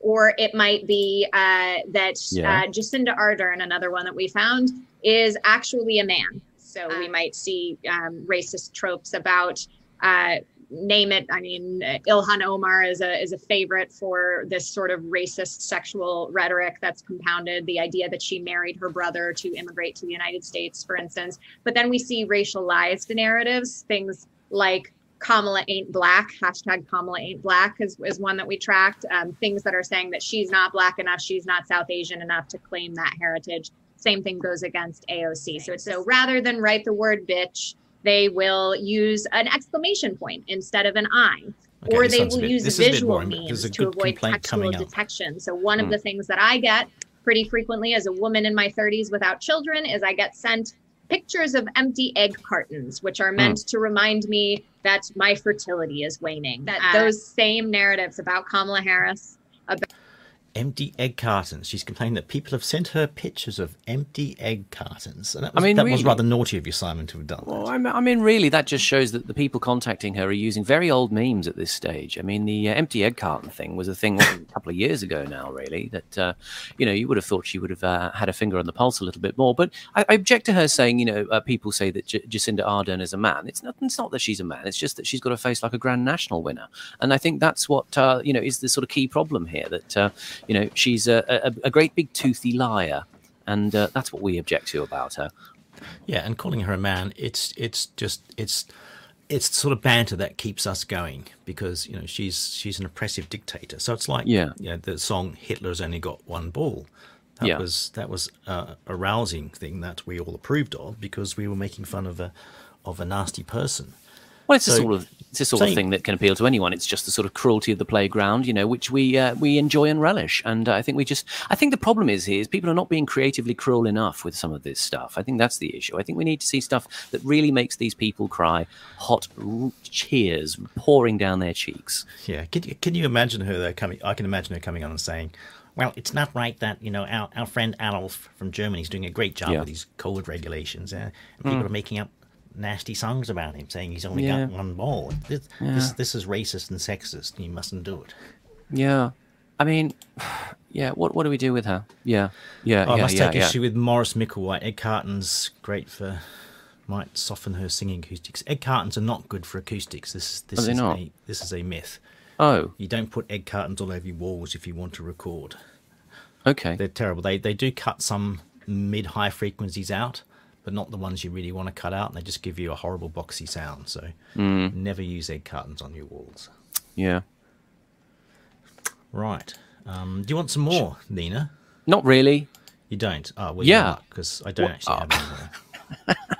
Or it might be uh, that yeah. uh, Jacinda Ardern, another one that we found, is actually a man. So we might see um, racist tropes about uh, name it. I mean, Ilhan Omar is a is a favorite for this sort of racist sexual rhetoric that's compounded. The idea that she married her brother to immigrate to the United States, for instance. But then we see racialized narratives, things like Kamala ain't black. Hashtag Kamala ain't black is, is one that we tracked. Um, things that are saying that she's not black enough, she's not South Asian enough to claim that heritage. Same thing goes against AOC. So, so rather than write the word bitch, they will use an exclamation point instead of an I. Okay, or they will bit, use visual means to avoid textual detection. So one of hmm. the things that I get pretty frequently as a woman in my 30s without children is I get sent pictures of empty egg cartons, which are meant mm. to remind me that my fertility is waning. That uh, those same narratives about Kamala Harris, about empty egg cartons. She's complaining that people have sent her pictures of empty egg cartons. And that I was, mean, that was rather naughty of you, Simon, to have done Well, that. I mean, I mean, really, that just shows that the people contacting her are using very old memes at this stage. I mean, the uh, empty egg carton thing was a thing a couple of years ago now, really. That uh, you know, you would have thought she would have uh, had a finger on the pulse a little bit more. But I, I object to her saying, you know, uh, people say that J- Jacinda Ardern is a man. It's not. It's not that she's a man. It's just that she's got a face like a Grand National winner. And I think that's what uh, you know is the sort of key problem here. That uh, you know, she's a, a, a great big toothy liar. And uh, that's what we object to about her. Yeah, and calling her a man, it's it's just it's it's sort of banter that keeps us going because you know she's she's an oppressive dictator. So it's like Yeah. you know, the song "Hitler's only got one ball." That Yeah. was that was uh, a rousing thing that we all approved of because we were making fun of a of a nasty person. Well, it's a So- sort of it's a sort of thing that can appeal to anyone. It's just the sort of cruelty of the playground, you know, which we uh, we enjoy and relish. And uh, I think we just I think the problem is here is people are not being creatively cruel enough with some of this stuff. I think that's the issue. I think we need to see stuff that really makes these people cry, hot tears pouring down their cheeks. Yeah, can you, can you imagine her though coming? I can imagine her coming on and saying, "Well, it's not right that you know our, our friend Adolf from Germany is doing a great job Yeah. with these COVID regulations, uh, and people are making up nasty songs about him, saying he's only Yeah. got one ball. This, this this is racist and sexist. You mustn't do it." Yeah, I mean, yeah. What what do we do with her? Yeah, yeah, Oh, I must yeah, take yeah. issue with Morris Micklewhite. Egg cartons great for might soften her singing acoustics. Egg cartons are not good for acoustics. This this is not? a this is a myth. Oh, You don't put egg cartons all over your walls if you want to record. okay. They're terrible. They they do cut some mid high frequencies out, but not the ones you really want to cut out. And they just give you a horrible boxy sound. So Mm. never use egg cartons on your walls. Yeah. Right. Um, do you want some more, Nina? Not really. You don't. Oh well, Yeah. because I don't What- actually oh. have any more.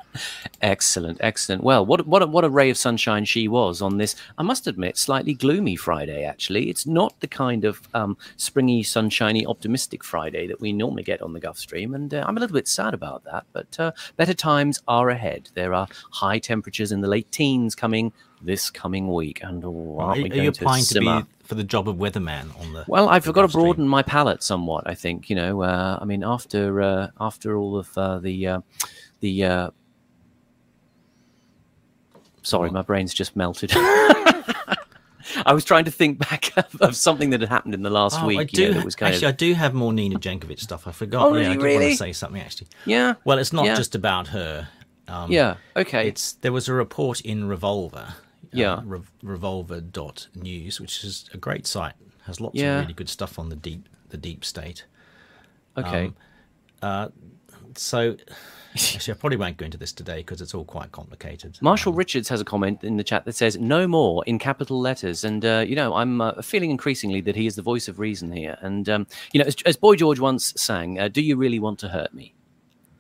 Excellent, excellent. Well, what what a, what a ray of sunshine she was on this. I must admit, slightly gloomy Friday. Actually, it's not the kind of um, springy, sunshiny, optimistic Friday that we normally get on the Gulf Stream, and uh, I'm a little bit sad about that. But uh, better times are ahead. There are high temperatures in the late teens coming this coming week, and oh, Are, aren't are we you to applying to simmer? be for the job of weatherman on the? Well, I've the got to broaden my palette somewhat. I think you know. Uh, I mean, after uh, after all of uh, the uh, the. Uh... Sorry, my brain's just melted. I was trying to think back of, of something that had happened in the last Oh, week. I you do. know, that was kind actually, of I do have more Nina Jankowicz stuff. I forgot. Oh, yeah, do I did want really? to say something actually. yeah, Well, it's not Yeah. just about her. Um, yeah. Okay, It's there was a report in Revolver. Yeah. Uh, Re- Revolver.news, which is a great site. Has lots Yeah. of really good stuff on the deep the deep state. okay. um, So actually, I probably won't go into this today because it's all quite complicated. Marshall Richards has a comment in the chat that says "no more" in capital letters, and uh, you know I'm uh, feeling increasingly that he is the voice of reason here. And um, you know, as, as Boy George once sang, uh, "Do you really want to hurt me?"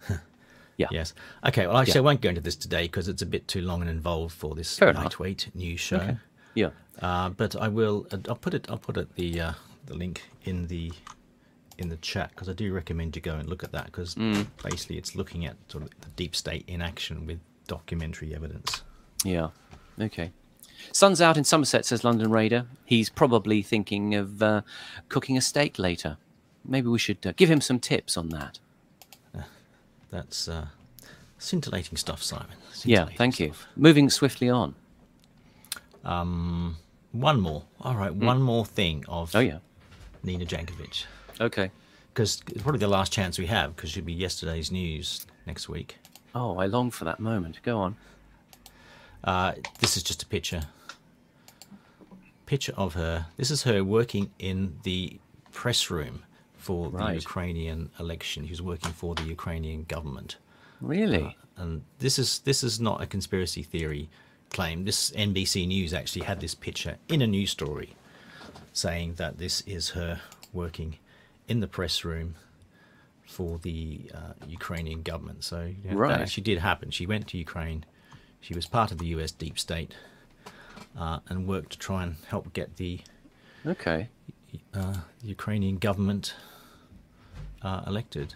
yeah, Yes. Okay. Well, actually, Yeah. I won't go into this today because it's a bit too long and involved for this Fair enough. lightweight news show. Okay. yeah. Uh, but I will. uh, I'll put it. I'll put it the uh, the link in the in the chat because I do recommend you go and look at that because Mm. basically it's looking at sort of the deep state in action with documentary evidence. Yeah. Okay. Sun's out in Somerset, says London Raider. He's probably thinking of uh, cooking a steak later. Maybe we should uh, give him some tips on that. That's uh, scintillating stuff, Simon. Yeah, Scintillating thank you. Moving swiftly on. Um, One more. All right, one more thing of Oh, yeah. Nina Jankowicz Okay. because it's probably the last chance we have because she'll be yesterday's news next week. Oh, I long for that moment. Go on. Uh, this is just a picture. Picture of her. This is her working in the press room for the Ukrainian election. She was working for the Ukrainian government, Really? and this is this is not a conspiracy theory claim. This NBC News actually had this picture in a news story, saying that this is her working in the press room for the uh, Ukrainian government. So Right. that actually did happen. She went to Ukraine. She was part of the U.S. deep state uh, and worked to try and help get the Okay. Ukrainian government uh, elected.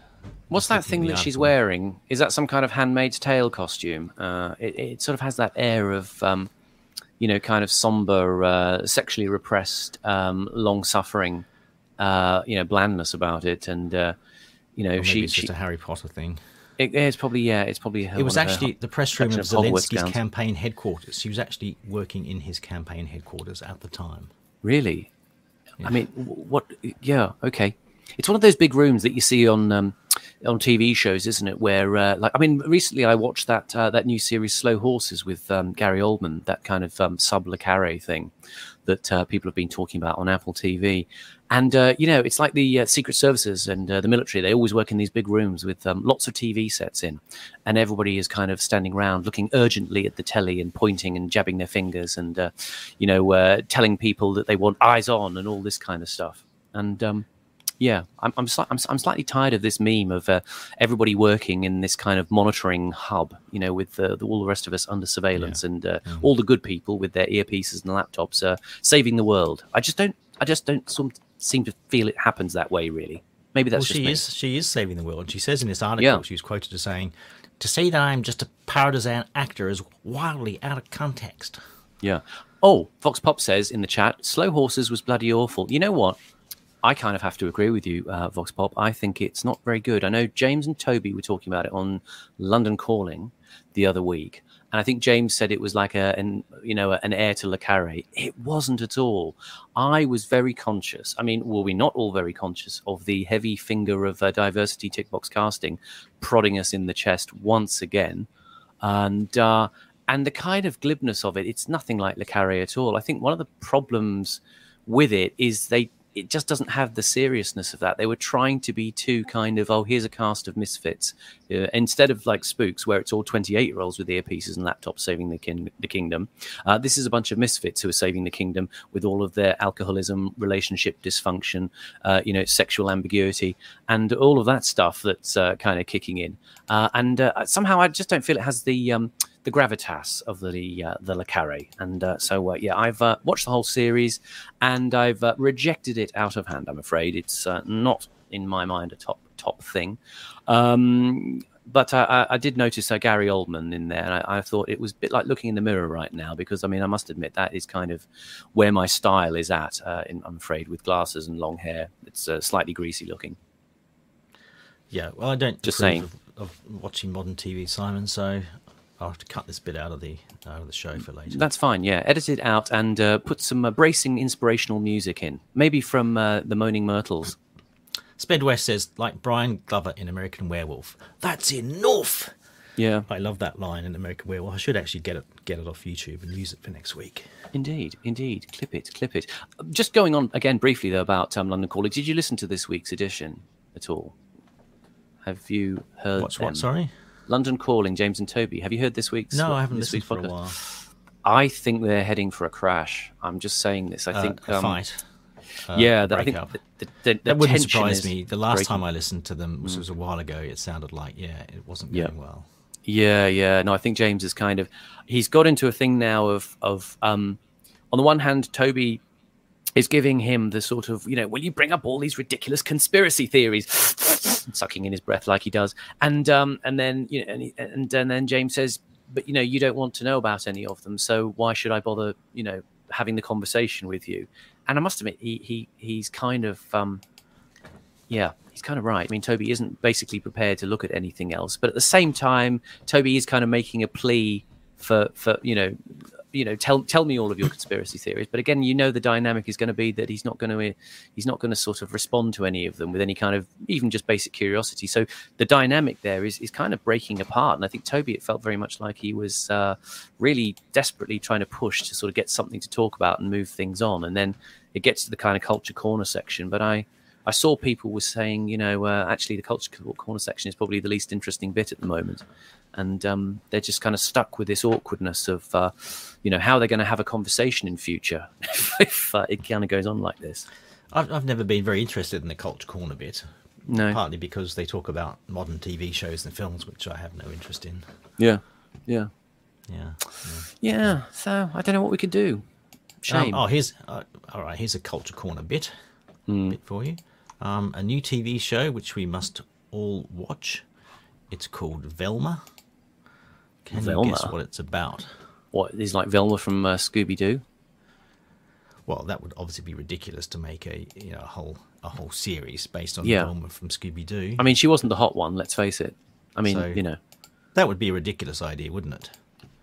What's that thing that she's wearing? Is that some kind of Handmaid's Tale costume? Uh, it, it sort of has that air of, um, you know, kind of somber, uh, sexually repressed, um, long-suffering uh, you know, blandness about it, and uh, you know, she, it's she just a Harry Potter thing. it, it's probably yeah, it's probably her, It was of her actually the press room of section of Hogwarts Zelensky's gowns. campaign headquarters. She was actually working in his campaign headquarters at the time. Really? I mean, what? Yeah, okay. It's one of those big rooms that you see on um, on TV shows, isn't it? Where, uh, like, I mean, recently I watched that uh, that new series Slow Horses with um, Gary Oldman, that kind of um, sub le carre thing that uh, people have been talking about on Apple TV. And uh, you know, it's like the uh, secret services and uh, the military. They always work in these big rooms with um, lots of TV sets in, and everybody is kind of standing around, looking urgently at the telly and pointing and jabbing their fingers, and uh, you know, uh, telling people that they want eyes on and all this kind of stuff. And um, yeah, I'm I'm, sli- I'm I'm slightly tired of this meme of uh, everybody working in this kind of monitoring hub, you know, with uh, the, all the rest of us under surveillance, and uh, all the good people with their earpieces and laptops uh, saving the world. I just don't, I just don't seem to feel it happens that way. Really, maybe Well, that's just she me. is she is saving the world. She says in this article, Yeah. she was quoted as saying, "To say that I'm just a partisan actor is wildly out of context." Yeah. Oh, Vox Pop says in the chat, Slow Horses was bloody awful. You know what? I kind of have to agree with you, uh, Vox Pop. I think it's not very good. I know James and Toby were talking about it on London Calling the other week, and I think James said it was like a, an you know, an heir to Le Carre. It wasn't at all. I was very conscious. I mean, were we not all very conscious of the heavy finger of uh, diversity tick box casting prodding us in the chest once again? and uh, and the kind of glibness of it, it's nothing like Le Carre at all. I think one of the problems with it is they it just doesn't have the seriousness of that. They were trying to be too kind of oh here's a cast of misfits uh, instead of like Spooks where it's all 28 year olds with earpieces and laptops saving the kin- the kingdom. Uh, this is a bunch of misfits who are saving the kingdom with all of their alcoholism, relationship dysfunction, uh, you know, sexual ambiguity, and all of that stuff that's uh, kind of kicking in. Uh, and uh, somehow I just don't feel it has the um, the gravitas of the uh, the Le Carre. And uh, so uh, yeah, I've uh, watched the whole series, and I've uh, rejected it out of hand. I'm afraid it's uh, not in my mind a top top thing. Um, but I, I- I did notice uh, Gary Oldman in there, and I, I thought it was a bit like looking in the mirror right now because I mean I must admit that is kind of where my style is at. Uh, in, I'm afraid with glasses and long hair, it's uh, slightly greasy looking. Yeah, well, I don't Just saying. of, of watching modern TV, Simon. So I'll have to cut this bit out of the out of the show for later. That's fine. Yeah, edit it out and uh, put some uh, bracing, inspirational music in. Maybe from uh, the Moaning Myrtles. Sped West says, like Brian Glover in American Werewolf. That's enough. Yeah, I love that line in American Werewolf. I should actually get it get it off YouTube and use it for next week. indeed, indeed. Clip it, clip it. Just going on again briefly though about um, London Calling. Did you listen to this week's edition at all? Have you heard? What's them? what? Sorry. London Calling, James and Toby. Have you heard this week's? No, I haven't this listened for a while. I think they're heading for a crash. I'm just saying this. I Uh, think a um, fight. uh, yeah, that, I think the, the, the, the that wouldn't surprise me. The last breaking. time I listened to them, which was a while ago, it sounded like yeah, it wasn't Yeah. going well. Yeah, yeah. No, I think James is kind of he's got into a thing now of of um on the one hand, Toby is giving him the sort of, you know, will you bring up all these ridiculous conspiracy theories? sucking in his breath like he does. And um and then you know and, and and then James says, But you know, you don't want to know about any of them, so why should I bother, you know, having the conversation with you? And I must admit, he he he's kind of um yeah, he's kind of right. I mean, Toby isn't basically prepared to look at anything else, but at the same time, Toby is kind of making a plea for for you know, you know, tell tell me all of your conspiracy theories. But again, you know, the dynamic is going to be that he's not going to he's not going to sort of respond to any of them with any kind of even just basic curiosity. So the dynamic there is is kind of breaking apart. And I think Toby, it felt very much like he was uh, really desperately trying to push to sort of get something to talk about and move things on. And then it gets to the kind of culture corner section, but I. I saw people were saying, you know, uh, actually the culture corner section is probably the least interesting bit at the moment, and um, they're just kind of stuck with this awkwardness of, uh, you know, how they're going to have a conversation in future if uh, it kind of goes on like this. I've, I've never been very interested in the culture corner bit, No. partly because they talk about modern TV shows and films, which I have no interest in. Yeah. Yeah. Yeah. Yeah. So I don't know what we could do. Um, Shame. oh, here's uh, all right. Here's a culture corner bit, Hmm. bit for you. Um, a new TV show which we must all watch. It's called Velma. Can you guess what it's about? What is like Velma from uh, Scooby Doo? Well, that would obviously be ridiculous to make a you know a whole a whole series based on Yeah. Velma from Scooby Doo. I mean, she wasn't the hot one. Let's face it. I mean, So- you know, that would be a ridiculous idea, wouldn't it?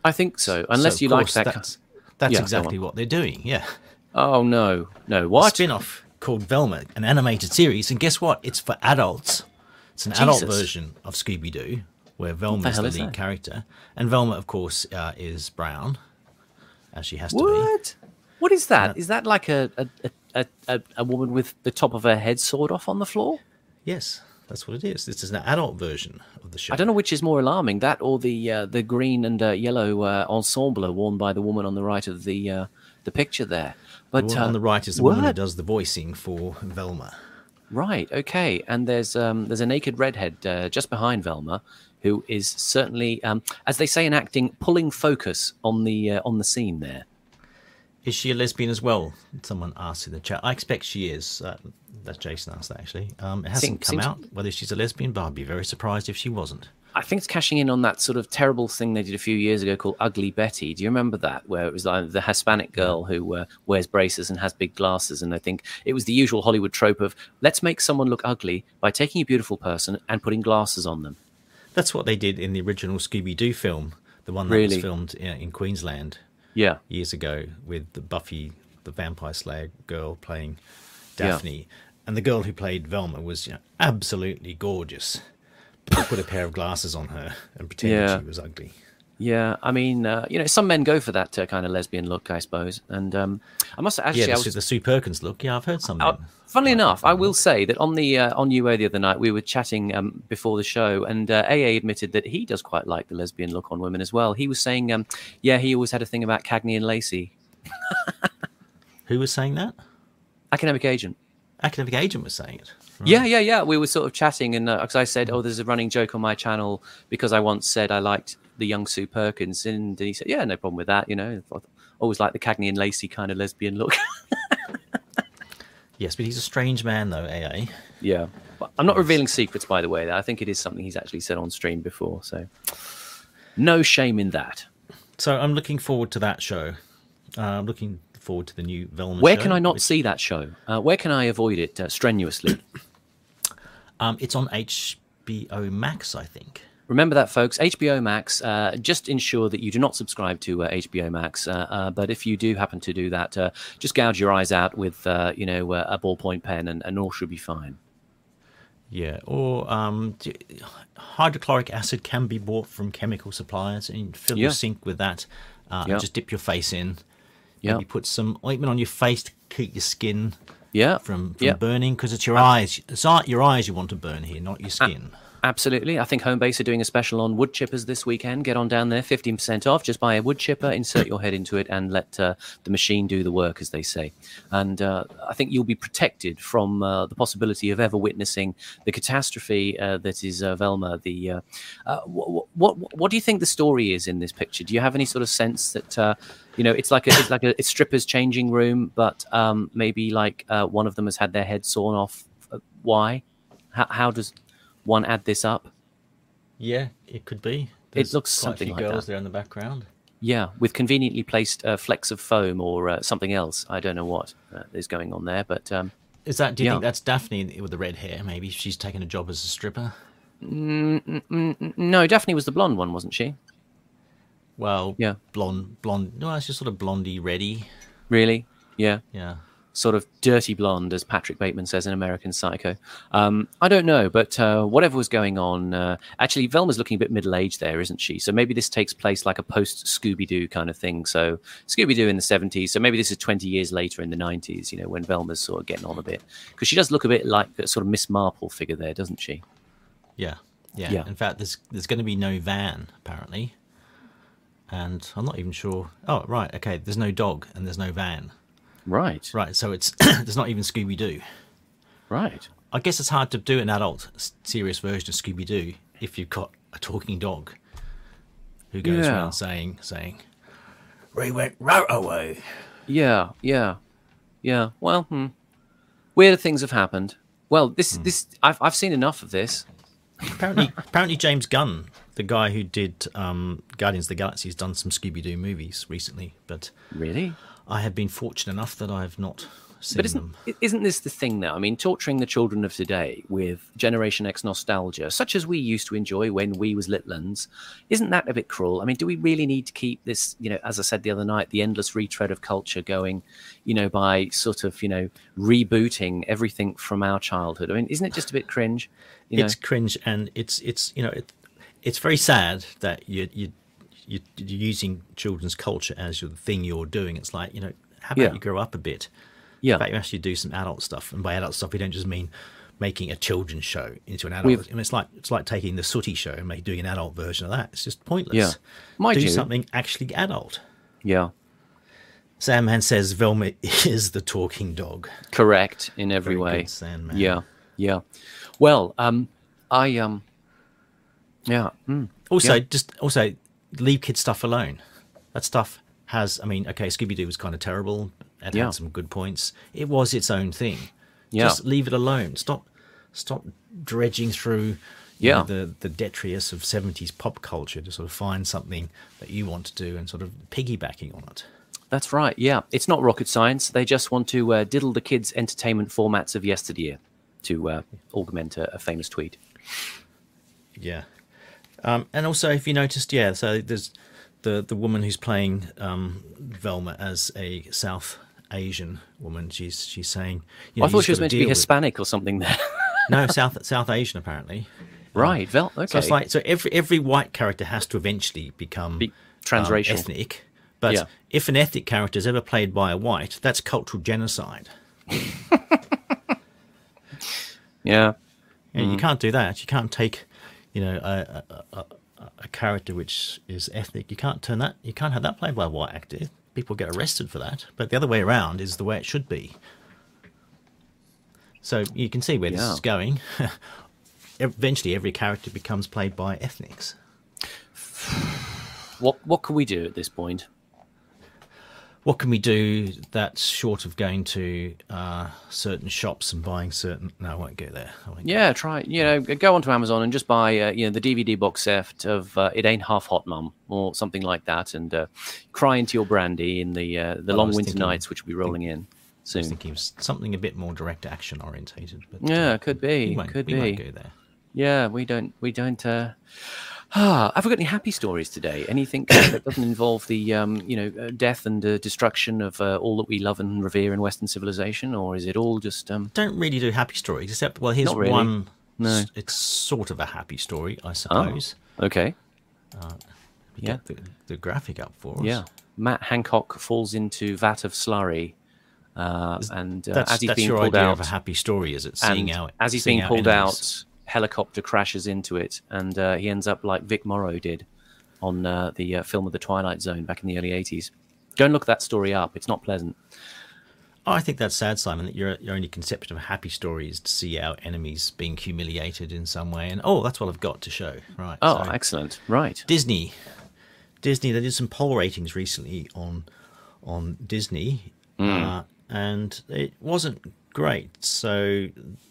I think so. Unless So, you like that. That's, that's Yeah, exactly what they're doing. Yeah. Oh no, no. a What? spin-off called Velma, an animated series, and guess what? It's for adults. It's an adult version of Scooby Doo, where Velma the is the lead that? character, and Velma, of course, uh, is brown, as she has to be. What? What is that? Is that like a a, a, a a woman with the top of her head sawed off on the floor? Yes, that's what it is. This is an adult version of the show. I don't know which is more alarming, that or the uh, the green and uh, yellow uh, ensemble worn by the woman on the right of the uh, the picture there. The But uh, on the right is the woman who does the voicing for Velma. Right. Okay. And there's um, there's a naked redhead uh, just behind Velma, who is certainly, um, as they say in acting, pulling focus on the uh, on the scene there. Is she a lesbian as well? Someone asked in the chat. I expect she is. Uh, that's Jason asked that actually. Um, it hasn't come seems- out whether she's a lesbian, but I'd be very surprised if she wasn't. I think it's cashing in on that sort of terrible thing they did a few years ago called Ugly Betty. Do you remember that? Where it was like the Hispanic girl who uh, wears braces and has big glasses. And I think it was the usual Hollywood trope of let's make someone look ugly by taking a beautiful person and putting glasses on them. That's what they did in the original Scooby Doo film, the one that Really? was filmed in Queensland Yeah. years ago with the Buffy, the Vampire Slayer girl playing Yeah. Daphne, and the girl who played Velma was you know, absolutely gorgeous. They put a pair of glasses on her and pretended Yeah. she was ugly. Yeah, I mean, uh, you know, some men go for that uh, kind of lesbian look, I suppose. And um, I must actually, yeah, I the, was, the Sue Perkins look. Yeah, I've heard some. Uh, funnily like enough, I look. will say that on the uh, on UA the other night, we were chatting um, before the show, and uh, AA admitted that he does quite like the lesbian look on women as well. He was saying, um, yeah, he always had a thing about Cagney and Lacey. Who was saying that? Academic agent. Academic agent was saying it. Right. Yeah, yeah, yeah. We were sort of chatting, and because I said, "Oh, there's a running joke on my channel because I once said I liked the young Sue Perkins," and he said, "Yeah, no problem with that." You know, I always like the Cagney and Lacey kind of lesbian look. Yes, but he's a strange man, though. AA. Yeah. But I'm not revealing secrets, by the way. I think it is something he's actually said on stream before. So no shame in that. So I'm looking forward to that show. Uh, I'm looking forward to the new Velma. Where show, can I not which- see that show? Uh, where can I avoid it uh, strenuously? Um, it's on HBO Max, I think. Remember that, folks. HBO Max. Uh, just ensure that you do not subscribe to uh, HBO Max. Uh, uh, but if you do happen to do that, uh, just gouge your eyes out with, uh, you know, uh, a ballpoint pen, and, and all should be fine. Yeah, or um, hydrochloric acid can be bought from chemical suppliers, and fill Yeah. your sink with that. Uh, Yeah. and just dip your face in. Yeah. Maybe put some ointment on your face to keep your skin Yeah. from, from yeah. burning, because it's your eyes. It's not your eyes you want to burn here, not your skin. Absolutely. I think Homebase are doing a special on wood chippers this weekend. Get on down there, 15% off. Just buy a wood chipper, insert your head into it, and let uh, the machine do the work, as they say. And uh, I think you'll be protected from uh, the possibility of ever witnessing the catastrophe uh, that is uh, Velma. The uh, what, what what do you think the story is in this picture? Do you have any sort of sense that you know it's like a it's like a it's strippers changing room, but um, maybe like one of them has had their head sawn off? Why? How, how does one add this up? Yeah, it could be. It looks quite something a few like girls that. there in the background. Yeah, with conveniently placed uh, flecks of foam or uh, something else. I don't know what uh, is going on there, but um, Is that? Do you Yeah. think that's Daphne with the red hair? Maybe she's taken a job as a stripper. no, Daphne was the blonde one, wasn't she? Well, Yeah. blonde, blonde. No, it's just sort of blondie, ready. Really? Yeah, Yeah. Sort of dirty blonde, as Patrick Bateman says in American Psycho. Um, I don't know, but uh, whatever was going on, uh, actually, Velma's looking a bit middle aged there, isn't she? So maybe this takes place like a post Scooby Doo kind of thing. So Scooby Doo in the 70s. So maybe this is 20 years later in the 90s, you know, when Velma's sort of getting on a bit. Because she does look a bit like a sort of Miss Marple figure there, doesn't she? Yeah, yeah. Yeah. In fact, there's there's going to be no van apparently, and I'm not even sure. Oh, right. Okay. There's no dog and there's no van. Right. Right. So it's there's not even Scooby Doo. Right. I guess it's hard to do an adult serious version of Scooby Doo if you've got a talking dog who goes Yeah. around saying saying, "We went right away." Yeah, yeah, yeah. Well, hmm. weird things have happened. Well, Hmm. this this I've I've seen enough of this. apparently, apparently James Gunn, the guy who did um, Guardians of the Galaxy, has done some Scooby Doo movies recently. But Really? I have been fortunate enough that I have not seen But isn't them. isn't this the thing though? I mean, torturing the children of today with Generation X nostalgia, such as we used to enjoy when we was littlands, isn't that a bit cruel? I mean, do we really need to keep this, you know, as I said the other night, the endless retread of culture going, you know, by sort of, you know, rebooting everything from our childhood? I mean, isn't it just a bit cringe? You know, it's cringe and it's it's you know it, it's very sad that you you you're using children's culture as your thing you're doing. It's like you know how about Yeah. you grow up a bit? yeah. How about you actually do some adult stuff? And by adult stuff, we don't just mean making a children's show into an adult. We've- I mean, it's like it's like taking the Sooty show and make, doing an adult version of that. It's just pointless. Yeah. Mind do you- something actually adult. Yeah. Sandman says Velma is the talking dog. correct in every Very way. Sandman. Yeah, yeah. Well, um, I um, yeah, mm, Also, Yeah. just also leave kid stuff alone. That stuff has. I mean, okay, Scooby Doo was kind of terrible. It Yeah. had some good points. It was its own thing. Yeah. Just leave it alone. Stop. Stop dredging through. you know, the the detritus of seventies pop culture to sort of find something that you want to do and sort of piggybacking on it. that's right. Yeah, it's not rocket science. They just want to uh, diddle the kids' entertainment formats of yesteryear to uh, augment a, a famous tweet. Yeah. Um, and also, if you noticed, yeah, so there's the the woman who's playing um, Velma as a South Asian woman. She's she's saying, you know, I thought she was meant to be deal with- Hispanic or something there. No, South South Asian apparently. right. Vel. Okay. So it's like so every every white character has to eventually become Be um, transracial. ethnic. But Yeah. if an ethnic character is ever played by a white, that's cultural genocide. yeah. Mm. you can't do that. You can't take, you know, a, a, a, character which is ethnic. You can't turn that. You can't have that played by a white actor. People get arrested for that. But the other way around is the way it should be. So you can see where this is going. Eventually, every character becomes played by ethnics. What What can we do at this point? What can we do that's short of going to uh, certain shops and buying certain? No, I won't go there. Won't go Yeah, try. You know, go onto Amazon and just buy, uh, you know, the DVD box set of uh, "It Ain't Half Hot, Mum" or something like that, and uh, cry into your brandy in the uh, the long winter thinking- nights, which will be rolling in I was soon. thinking of something a bit more direct action orientated. But Yeah, uh, could we be, won't- could we won't be. go there. Yeah, we don't, we don't. Uh... Ah, have we got any happy stories today? Anything uh, that doesn't involve the, um, you know, uh, death and uh, destruction of uh, all that we love and revere in Western civilization, or is it all just? Um... Don't really do happy stories, except well, here's really. one. No. It's sort of a happy story, I suppose. Okay. We Yeah. Get the, the graphic up for us. Yeah, Matt Hancock falls into vat of slurry, uh, and uh, That's, as he's being pulled out, of a happy story, is it? Seeing out as he's being pulled out, helicopter crashes into it, and uh, he ends up like Vic Morrow did on uh, the uh, film of the Twilight Zone back in the early '80s. Go and look that story up; it's not pleasant. Oh, I think that's sad, Simon. That your your only conception of a happy story is to see our enemies being humiliated in some way, and oh, that's what I've got to show. Right. Oh, so- excellent! Right. Disney. Disney. They did some poll ratings recently on on Disney, uh, and it wasn't great. So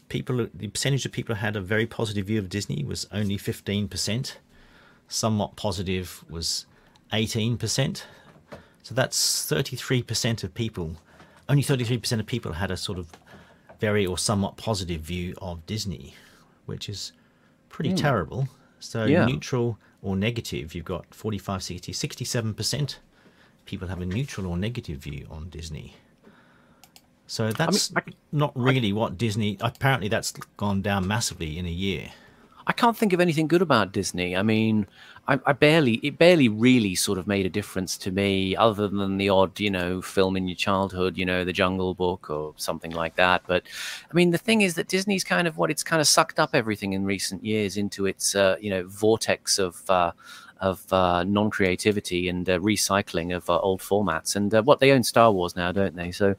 people, the percentage of people who had a very positive view of Disney was only fifteen percent. Somewhat positive was eighteen percent. So that's thirty three percent of people. Only thirty three percent of people had a sort of very or somewhat positive view of Disney, which is pretty hmm. terrible. So Yeah. neutral or negative, you've got 45, 60, 67% people have a neutral or negative view on Disney. So that's I- not really what Disney. Apparently, that's gone down massively in a year. I can't think of anything good about Disney. I mean, I, I barely, it barely really sort of made a difference to me, other than the odd, you know, film in your childhood, you know, The Jungle Book or something like that. But I mean, the thing is that Disney's kind of what it's kind of sucked up everything in recent years into its, uh, you know, vortex of uh, of uh, non-creativity and uh, recycling of uh, old formats. And uh, what they own Star Wars now, don't they? So,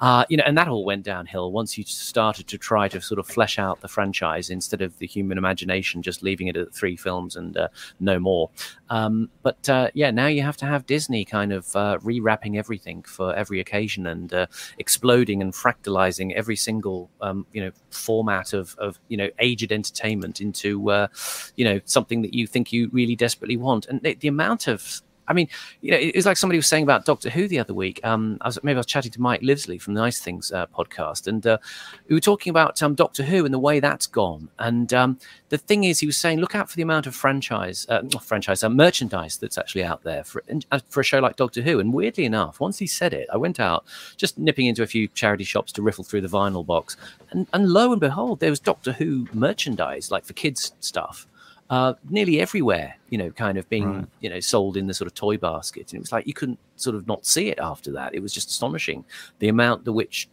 uh, you know, and that all went downhill once you started to try to sort of flesh out the franchise instead of the human imagination, just leaving it at three films and uh, no more. Um, but yeah, now you have to have Disney kind of rewrapping everything for every occasion and exploding and fractalizing every single um, you know format of of you know aged entertainment into you know something that you think you really desperately want and the, the amount of I mean, you know, it it's like somebody was saying about Doctor Who the other week. Um, I was maybe I was chatting to Mike Livesley from the Nice Things uh, podcast, and uh, we were talking about um, Doctor Who and the way that's gone. And um, the thing is, he was saying, look out for the amount of franchise, uh, franchise, uh, merchandise that's actually out there for uh, for a show like Doctor Who. And weirdly enough, once he said it, I went out just nipping into a few charity shops to riffle through the vinyl box, and, and lo and behold, there was Doctor Who merchandise, like for kids stuff uh, nearly everywhere, you know, kind of being, right. you know, sold in the sort of toy basket. And it was like you couldn't sort of not see it after that. It was just astonishing the amount the which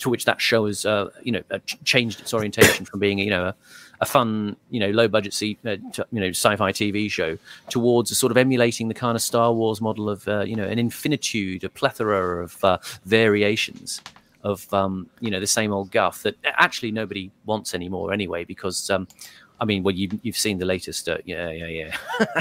to which that show has, uh, you know, uh, changed its orientation from being, you know, a, a fun, you know, low budget, you know, sci-fi TV show towards a sort of emulating the kind of Star Wars model of, uh, you know, an infinitude, a plethora of uh, variations of, um, you know, the same old guff that actually nobody wants anymore anyway, because um, I mean, well, you, you've seen the latest. Uh, yeah, yeah, yeah.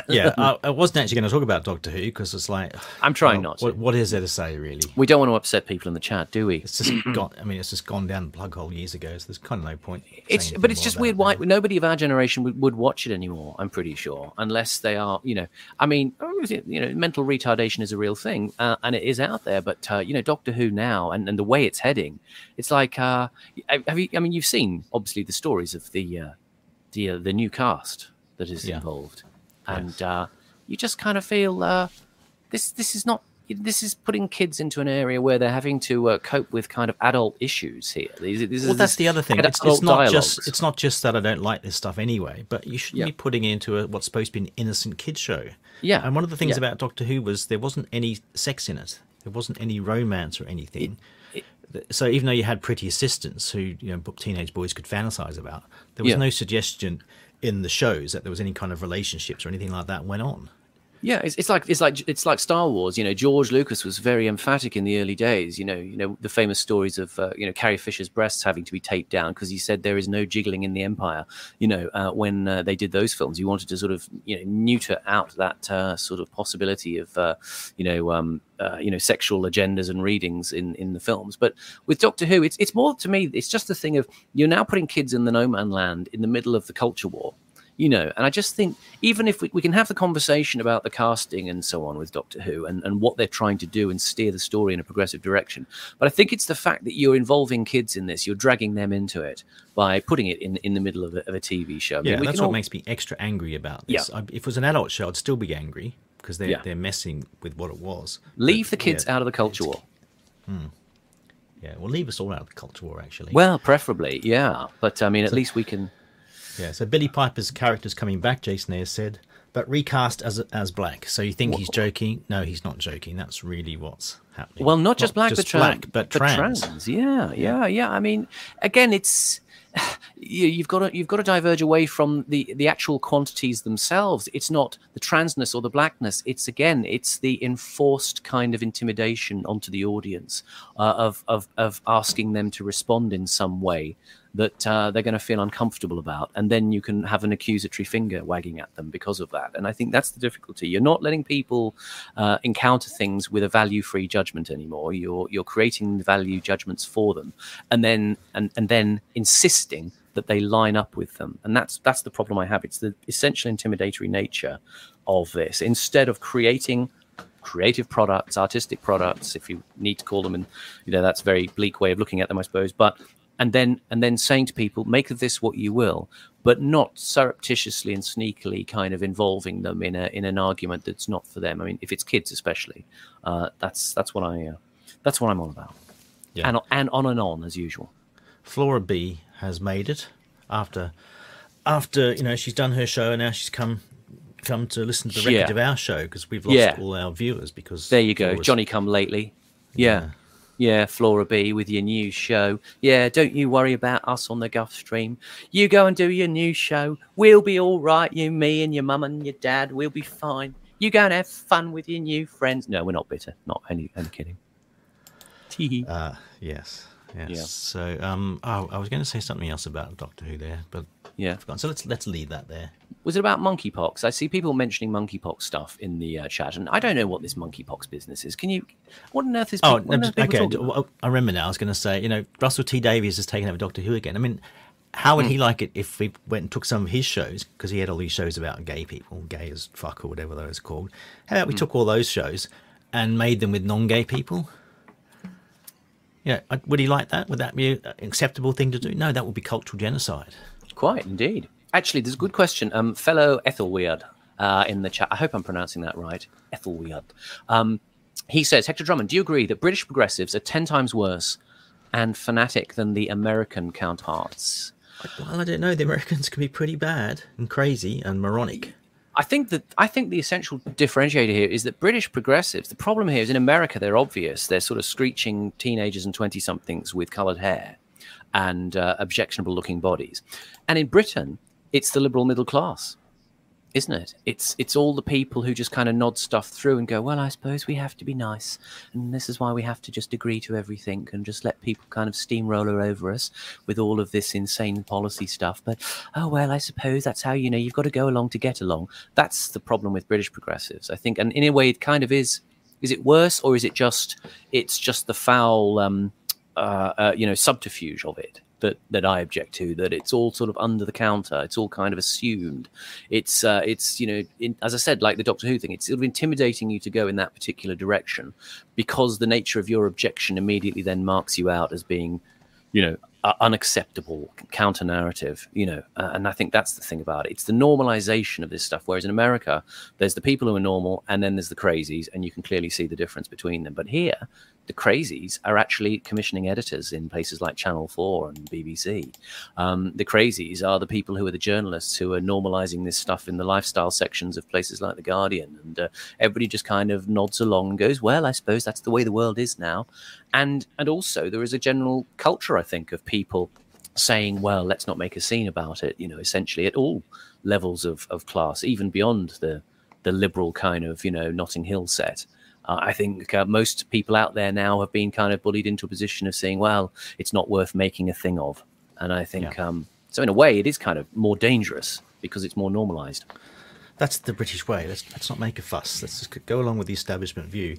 yeah, I, I, wasn't actually going to talk about Doctor Who because it's like I'm trying well, not. What, what is there to say, really? We don't want to upset people in the chat, do we? It's just gone. I mean, it's just gone down the plug hole years ago. So there's kind of no point. It's but it's just weird. Why nobody of our generation would, would watch it anymore? I'm pretty sure, unless they are, you know. I mean, oh, you know, mental retardation is a real thing, uh, and it is out there. But uh, you know, Doctor Who now, and, and the way it's heading, it's like, uh, have you? I mean, you've seen obviously the stories of the uh, the uh, the new cast that is yeah. involved, and yes. uh, you just kind of feel uh, this this is not this is putting kids into an area where they're having to uh, cope with kind of adult issues here. This, this well, that's the other thing. It's, it's, not dialogues. just it's not just that I don't like this stuff anyway, but you shouldn't yeah. be putting it into a, what's supposed to be an innocent kid show. Yeah, and one of the things yeah. about Doctor Who was there wasn't any sex in it. There wasn't any romance or anything. It, it, so even though you had pretty assistants who you know teenage boys could fantasize about, there was yeah. no suggestion in the shows that there was any kind of relationships or anything like that went on. Yeah, it's, it's like it's like it's like Star Wars. You know, George Lucas was very emphatic in the early days. You know, you know the famous stories of uh, you know Carrie Fisher's breasts having to be taped down because he said there is no jiggling in the Empire. You know, uh, when uh, they did those films, he wanted to sort of you know neuter out that uh, sort of possibility of uh, you know um, uh, you know sexual agendas and readings in in the films. But with Doctor Who, it's it's more to me. It's just the thing of you're now putting kids in the no man land in the middle of the culture war you know and i just think even if we, we can have the conversation about the casting and so on with doctor who and, and what they're trying to do and steer the story in a progressive direction but i think it's the fact that you're involving kids in this you're dragging them into it by putting it in in the middle of a, of a tv show I mean, yeah that's what all... makes me extra angry about this yeah. I, if it was an adult show i'd still be angry because they're, yeah. they're messing with what it was leave but, the kids yeah, out of the culture war hmm. Yeah, well, leave us all out of the culture war, actually. Well, preferably, yeah. But I mean, at so, least we can yeah, so Billie Piper's character's coming back, Jason has said, but recast as as black. So you think he's joking? No, he's not joking. That's really what's happening. Well, not just not black, just but, tra- black, but, but trans. trans. Yeah, yeah, yeah. I mean, again, it's you, have got to you've got to diverge away from the the actual quantities themselves. It's not the transness or the blackness. It's again, it's the enforced kind of intimidation onto the audience uh, of of of asking them to respond in some way that uh, they're going to feel uncomfortable about, and then you can have an accusatory finger wagging at them because of that. And I think that's the difficulty. You're not letting people uh, encounter things with a value-free judgment anymore. You're you're creating value judgments for them, and then and and then insisting that they line up with them. And that's that's the problem I have. It's the essential intimidatory nature of this. Instead of creating creative products, artistic products, if you need to call them, and you know that's a very bleak way of looking at them, I suppose. But and then and then saying to people, make of this what you will, but not surreptitiously and sneakily kind of involving them in a in an argument that's not for them. I mean, if it's kids especially, uh, that's that's what I uh, that's what I'm on about. Yeah. And and on and on as usual. Flora B has made it after after you know she's done her show and now she's come come to listen to the record yeah. of our show because we've lost yeah. all our viewers because there you go. Johnny come lately yeah. Yeah. Flora B with your new show. Yeah, don't you worry about us on the Guff stream. You go and do your new show. We'll be all right. You, me, and your mum and your dad. We'll be fine. You go and have fun with your new friends. No, we're not bitter. Not any. I'm kidding. Tee. Uh, yes. Yes. Yeah. So, um, oh, I was going to say something else about Doctor Who there, but Yeah. I've forgotten. So let's let's leave that there. Was it about monkeypox? I see people mentioning monkeypox stuff in the uh, chat, and I don't know what this monkeypox business is. Can you? What on earth is? Oh, people, no, what on earth okay. I remember now. I was going to say, you know, Russell T Davies has taken over Doctor Who again. I mean, how would he Hmm. like it if we went and took some of his shows because he had all these shows about gay people, gay as fuck or whatever those are called. How about we took all those shows and made them with non-gay people? Yeah, would he like that? Would that be an acceptable thing to do? No, that would be cultural genocide. Quite indeed. Actually, there's a good question. Um, fellow Ethelweird uh, in the chat. I hope I'm pronouncing that right. Ethelweird. Um, he says, Hector Drummond, do you agree that British progressives are ten times worse and fanatic than the American counterparts? Well, I don't know. The Americans can be pretty bad and crazy and moronic. I think that I think the essential differentiator here is that British progressives. The problem here is in America they're obvious. They're sort of screeching teenagers and twenty somethings with coloured hair and uh, objectionable looking bodies, and in Britain it's the liberal middle class, isn't it? It's it's all the people who just kind of nod stuff through and go, well, I suppose we have to be nice, and this is why we have to just agree to everything and just let people kind of steamroller over us with all of this insane policy stuff. But oh well, I suppose that's how you know you've got to go along to get along. That's the problem with British progressives, I think, and in a way, it kind of is. Is it worse, or is it just it's just the foul, um, uh, uh, you know, subterfuge of it? that that I object to. That it's all sort of under the counter. It's all kind of assumed. It's uh, it's you know, in, as I said, like the Doctor Who thing. It's sort of intimidating you to go in that particular direction because the nature of your objection immediately then marks you out as being, you know, uh, unacceptable counter narrative. You know, uh, and I think that's the thing about it. It's the normalization of this stuff. Whereas in America, there's the people who are normal, and then there's the crazies, and you can clearly see the difference between them. But here, the crazies are actually commissioning editors in places like Channel 4 and BBC. Um, the crazies are the people who are the journalists who are normalizing this stuff in the lifestyle sections of places like The Guardian. And uh, everybody just kind of nods along and goes, well, I suppose that's the way the world is now. And, and also, there is a general culture, I think, of people saying, well, let's not make a scene about it, you know, essentially at all levels of, of class, even beyond the, the liberal kind of, you know, Notting Hill set. Uh, I think uh, most people out there now have been kind of bullied into a position of saying, well, it's not worth making a thing of. And I think, um, so in a way, it is kind of more dangerous because it's more normalized. That's the British way. Let's let's not make a fuss. Let's just go along with the establishment view.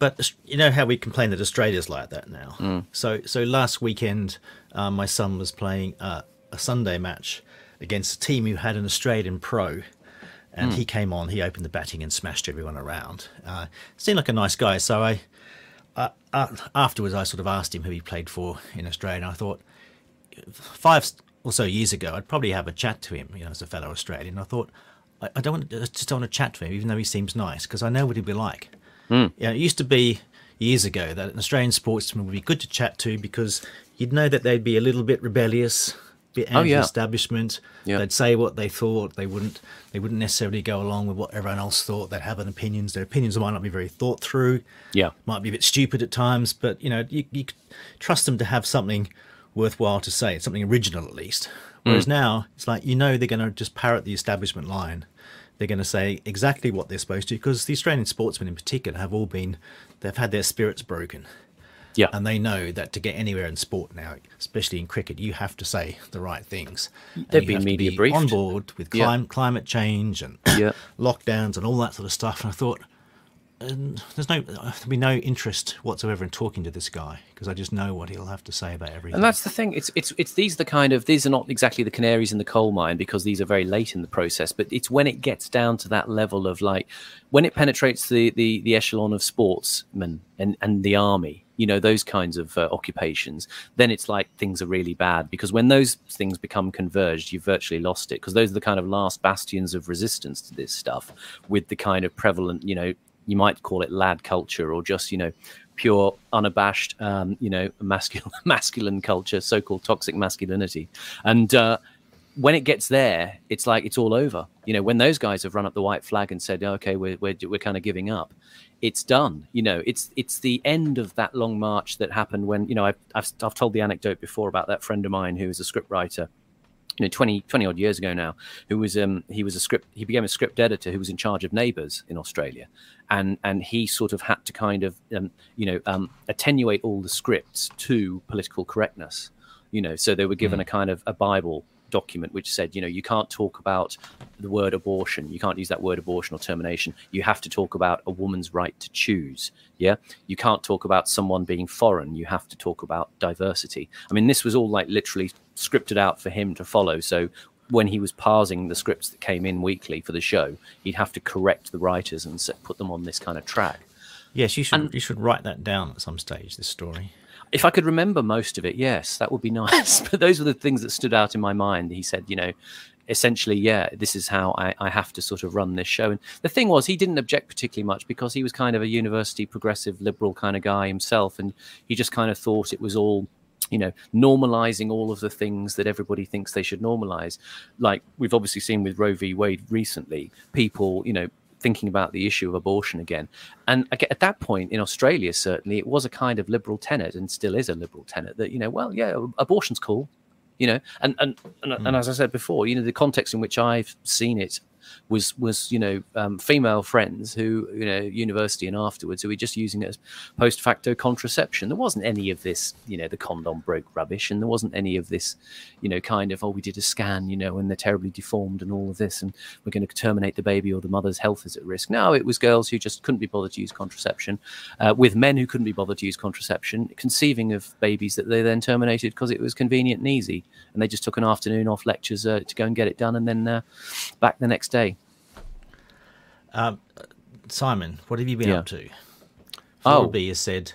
But you know how we complain that Australia's like that now. So so last weekend, uh, my son was playing uh, a Sunday match against a team who had an Australian pro, and he came on. He opened the batting and smashed everyone around. Uh, seemed like a nice guy. So I uh, uh, afterwards I sort of asked him who he played for in Australia. And I thought five or so years ago, I'd probably have a chat to him, you know, as a fellow Australian. I thought, I, I don't want to, just don't want to chat to him, even though he seems nice, because I know what he'd be like. Mm. Yeah, it used to be years ago that an Australian sportsman would be good to chat to because you'd know that they'd be a little bit rebellious, a bit Oh, yeah. anti-establishment. Yeah. They'd say what they thought. They wouldn't. They wouldn't necessarily go along with what everyone else thought. They'd have an opinions. Their opinions might not be very thought through Yeah. might be a bit stupid at times, but you know, you, you trust them to have something worthwhile to say, something original at least. Whereas now, it's like you know they're going to just parrot the establishment line. They're going to say exactly what they're supposed to, because the Australian sportsmen in particular have all been, they've had their spirits broken. Yeah. And they know that to get anywhere in sport now, especially in cricket, you have to say the right things. They've been media be briefed. on board with Yeah. climate change and Yeah. lockdowns and all that sort of stuff. And I thought, there's no there'll be no interest whatsoever in talking to this guy because I just know what he'll have to say about everything. And that's the thing. It's it's it's these the kind of these are not exactly the canaries in the coal mine because these are very late in the process. But it's when it gets down to that level of like when it penetrates the the, the echelon of sportsmen and and the army, you know those kinds of uh, occupations. Then it's like things are really bad because when those things become converged, you've virtually lost it because those are the kind of last bastions of resistance to this stuff with the kind of prevalent, you know, you might call it lad culture or just you know pure unabashed um, you know masculine masculine culture so-called toxic masculinity. And uh, when it gets there it's like it's all over. You know when those guys have run up the white flag and said okay we're, we're, we're kind of giving up it's done. You know, it's it's the end of that long march that happened when you know I've I've, I've told the anecdote before about that friend of mine who is a scriptwriter you know 20, 20 odd years ago now who was um he was a script he became a script editor who was in charge of neighbors in australia and and he sort of had to kind of um, you know um, attenuate all the scripts to political correctness you know so they were given Mm. a kind of a bible document which said you know you can't talk about the word abortion. You can't use that word abortion or termination. You have to talk about a woman's right to choose yeah? You can't talk about someone being foreign. You have to talk about diversity. I mean this was all like literally scripted out for him to follow. So when he was parsing the scripts that came in weekly for the show he'd have to correct the writers and set, put them on this kind of track. Yes, you should And- you should write that down at some stage. This story. If I could remember most of it, yes, that would be nice. but those were the things that stood out in my mind. He said, you know, essentially, yeah, this is how I, I have to sort of run this show. And the thing was, he didn't object particularly much because he was kind of a university progressive liberal kind of guy himself. And he just kind of thought it was all, you know, normalizing all of the things that everybody thinks they should normalize. Like we've obviously seen with Roe v. Wade recently, people, you know, thinking about the issue of abortion again. And at that point in Australia, certainly, it was a kind of liberal tenet and still is a liberal tenet that, you know, well, yeah, abortion's cool, you know, and, and, and, hmm. and as I said before, you know, the context in which I've seen it was was you know um, female friends who you know university and afterwards who were just using it as post facto contraception. There wasn't any of this you know the condom broke rubbish, and there wasn't any of this you know kind of oh we did a scan you know and they're terribly deformed and all of this and we're going to terminate the baby or the mother's health is at risk. No, it was girls who just couldn't be bothered to use contraception, uh, with men who couldn't be bothered to use contraception, conceiving of babies that they then terminated because it was convenient and easy, and they just took an afternoon off lectures uh, to go and get it done, and then uh, back the next day. Um, Simon, what have you been Yeah. up to? Oh. Flora B has said,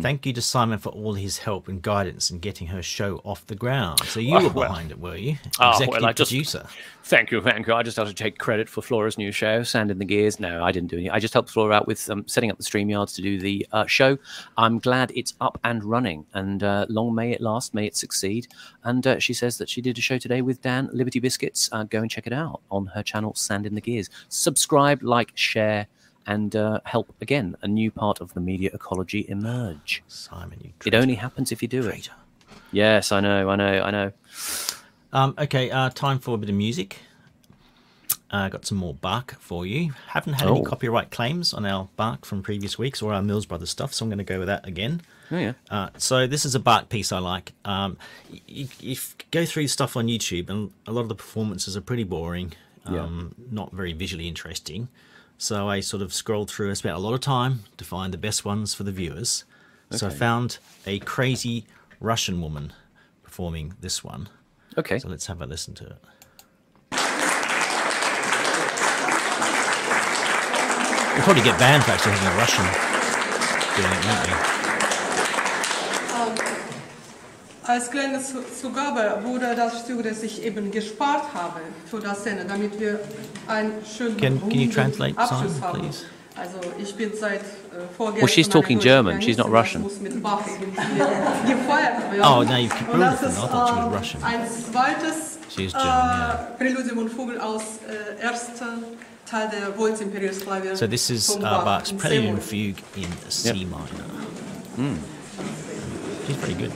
Thank you to Simon for all his help and guidance in getting her show off the ground. So you Oh, were well. behind it, were you? Oh, Executive well, I just- producer. Thank you, thank you. I just have to take credit for Flora's new show, Sand in the Gears. No, I didn't do any. I just helped Flora out with um, setting up the StreamYards to do the uh, show. I'm glad it's up and running, and uh, long may it last, may it succeed. And uh, she says that she did a show today with Dan Liberty Biscuits. Uh, go and check it out on her channel, Sand in the Gears. Subscribe, like, share, and uh, help again a new part of the media ecology emerge. Simon, you It only happens if you do it. Yes, I know, I know, I know. Um, okay, uh, time for a bit of music. Uh, got some more Bach for you. Haven't had any Oh. copyright claims on our Bach from previous weeks or our Mills Brothers stuff, so I'm going to go with that again. Oh yeah. Uh, so this is a Bach piece I like. Um, you, you go through stuff on YouTube, and a lot of the performances are pretty boring, um, not very visually interesting. So I sort of scrolled through I spent a lot of time to find the best ones for the viewers. So I found a crazy Russian woman performing this one. Okay. So let's have a listen to it. We'll probably get banned for actually having a Russian doing it, won't we? Als kleine Zu- Zugabe wurde das Stück, das ich eben gespart habe für das Szene, damit wir einen schönen Can- can you translate, Abschluss Simon, haben. please? Also ich bin seit äh, vorgestern Well, she's talking German, she's not Russian. Oh, no, you keep Und das Russian. ist I thought she was äh, Russian. ein zweites She is German, yeah. äh, Präludium und Vogel aus äh, erster Teil der Waltz Imperius Klavier So this is uh, Bach's Prelude and. Fugue in C minor. She's pretty good.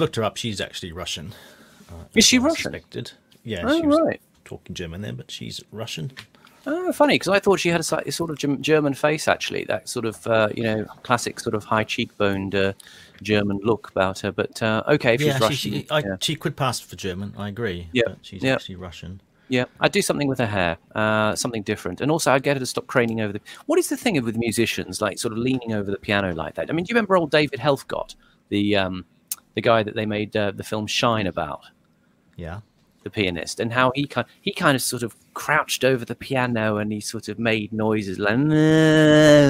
Looked her up. She's actually Russian. Uh, Is she I Russian? Suspected. Yeah, Oh, she was right. talking German there, but she's Russian. Oh, funny because I thought she had a sort of German face, actually. That sort of, uh, you know, classic sort of high cheekboned uh, German look about her. But uh, okay, if she's yeah, she, Russian, she, I, yeah. she could pass for German. I agree. Yeah, but she's yeah. actually Russian. Yeah, I'd do something with her hair, uh, something different, and also I'd get her to stop craning over the. What is the thing with musicians, like sort of leaning over the piano like that? I mean, do you remember old David Helfgott, the um, the guy that they made uh, the film Shine about, Yeah. the pianist, and how he kind he kind of sort of crouched over the piano and he sort of made noises like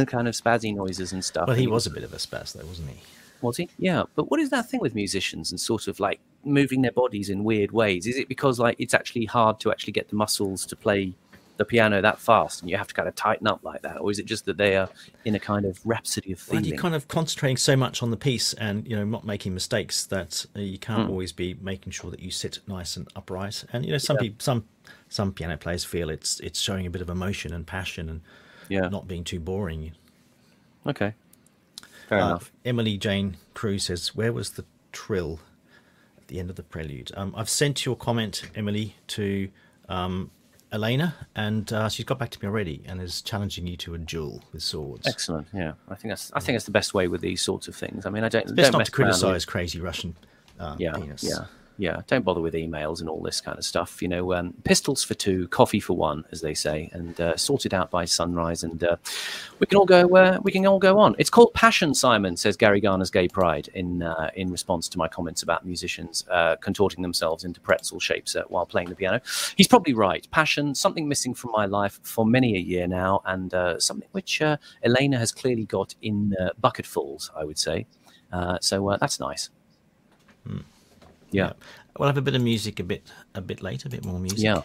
kind of spazzy noises and stuff. Well, he was a bit of a spaz, though, wasn't he? Was he? Yeah. But what is that thing with musicians and sort of like moving their bodies in weird ways? Is it because like it's actually hard to actually get the muscles to play the piano that fast and you have to kind of tighten up like that? Or is it just that they are in a kind of rhapsody of feeling? you're kind of concentrating so much on the piece and you know not making mistakes that uh, you can't Hmm. always be making sure that you sit nice and upright. And you know some Yeah. people, some some piano players feel it's it's showing a bit of emotion and passion and Yeah. not being too boring. Okay. Fair Uh, enough. Emily Jane Cruz says, "Where was the trill at the end of the prelude?" Um, I've sent your comment, Emily, to um, Elena, and uh, she's got back to me already and is challenging you to a duel with swords. Excellent. Yeah. I think that's I think that's the best way with these sorts of things. I mean, I don't Best don't not to criticise crazy Russian uh, yeah, penis. yeah, yeah. Don't bother with emails and all this kind of stuff. You know, um, pistols for two, coffee for one, as they say, and uh, sorted out by sunrise, and uh, we can all go. Uh, we can all go on. It's called passion, Simon says Gary Garner's gay pride in uh, in response to my comments about musicians uh, contorting themselves into pretzel shapes uh, while playing the piano. He's probably right. Passion, something missing from my life for many a year now, and something which Elena has clearly got in bucketfuls, I would say. So that's nice. Yeah. We'll have a bit of music a bit a bit later, a bit more music. Yeah.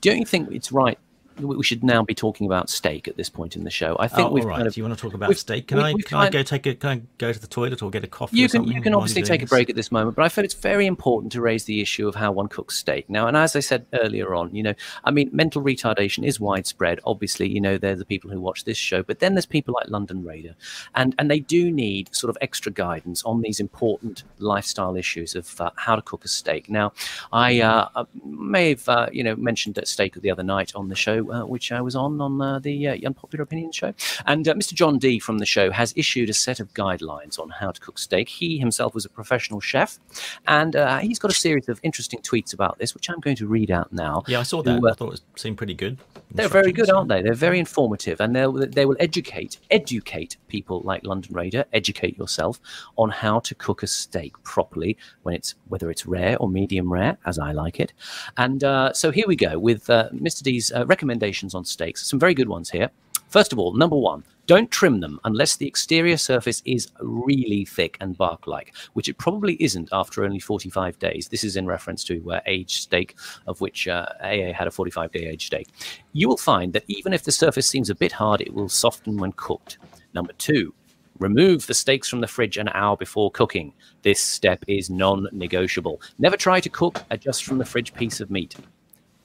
Don't you think it's right? We should now be talking about steak at this point in the show. I think Oh, we've all right. kind of. Do you want to talk about steak? Can I can I go take a can I go to the toilet or get a coffee? You or can something you can obviously take doing a break at this moment, but I feel it's very important to raise the issue of how one cooks steak. Now, and as I said earlier on, you know, I mean, mental retardation is widespread. Obviously, you know, they're the people who watch this show, but then there's people like London Raider, and and they do need sort of extra guidance on these important lifestyle issues of uh, how to cook a steak. Now, I uh, uh, may have uh, you know mentioned that steak the other night on the show, which I was on on uh, the uh, Unpopular Opinion show, and uh, Mr. John D from the show has issued a set of guidelines on how to cook steak. He himself was a professional chef, and uh, he's got a series of interesting tweets about this, which I'm going to read out now. Yeah, I saw that. uh, I thought it seemed pretty good. they're very good, aren't they? They're very informative, and they they will educate educate people like London Raider. Educate yourself on how to cook a steak properly when it's whether it's rare or medium rare, as I like it. And uh, so here we go with uh, Mr. D's uh, recommendations on steaks. Some very good ones here. First of all, number one. Don't trim them unless the exterior surface is really thick and bark like, which it probably isn't after only 45 days. This is in reference to uh, aged steak, of which uh, AA had a 45 day aged steak. You will find that even if the surface seems a bit hard, it will soften when cooked. Number two, Remove the steaks from the fridge an hour before cooking. This step is non negotiable. Never try to cook a just from the fridge piece of meat.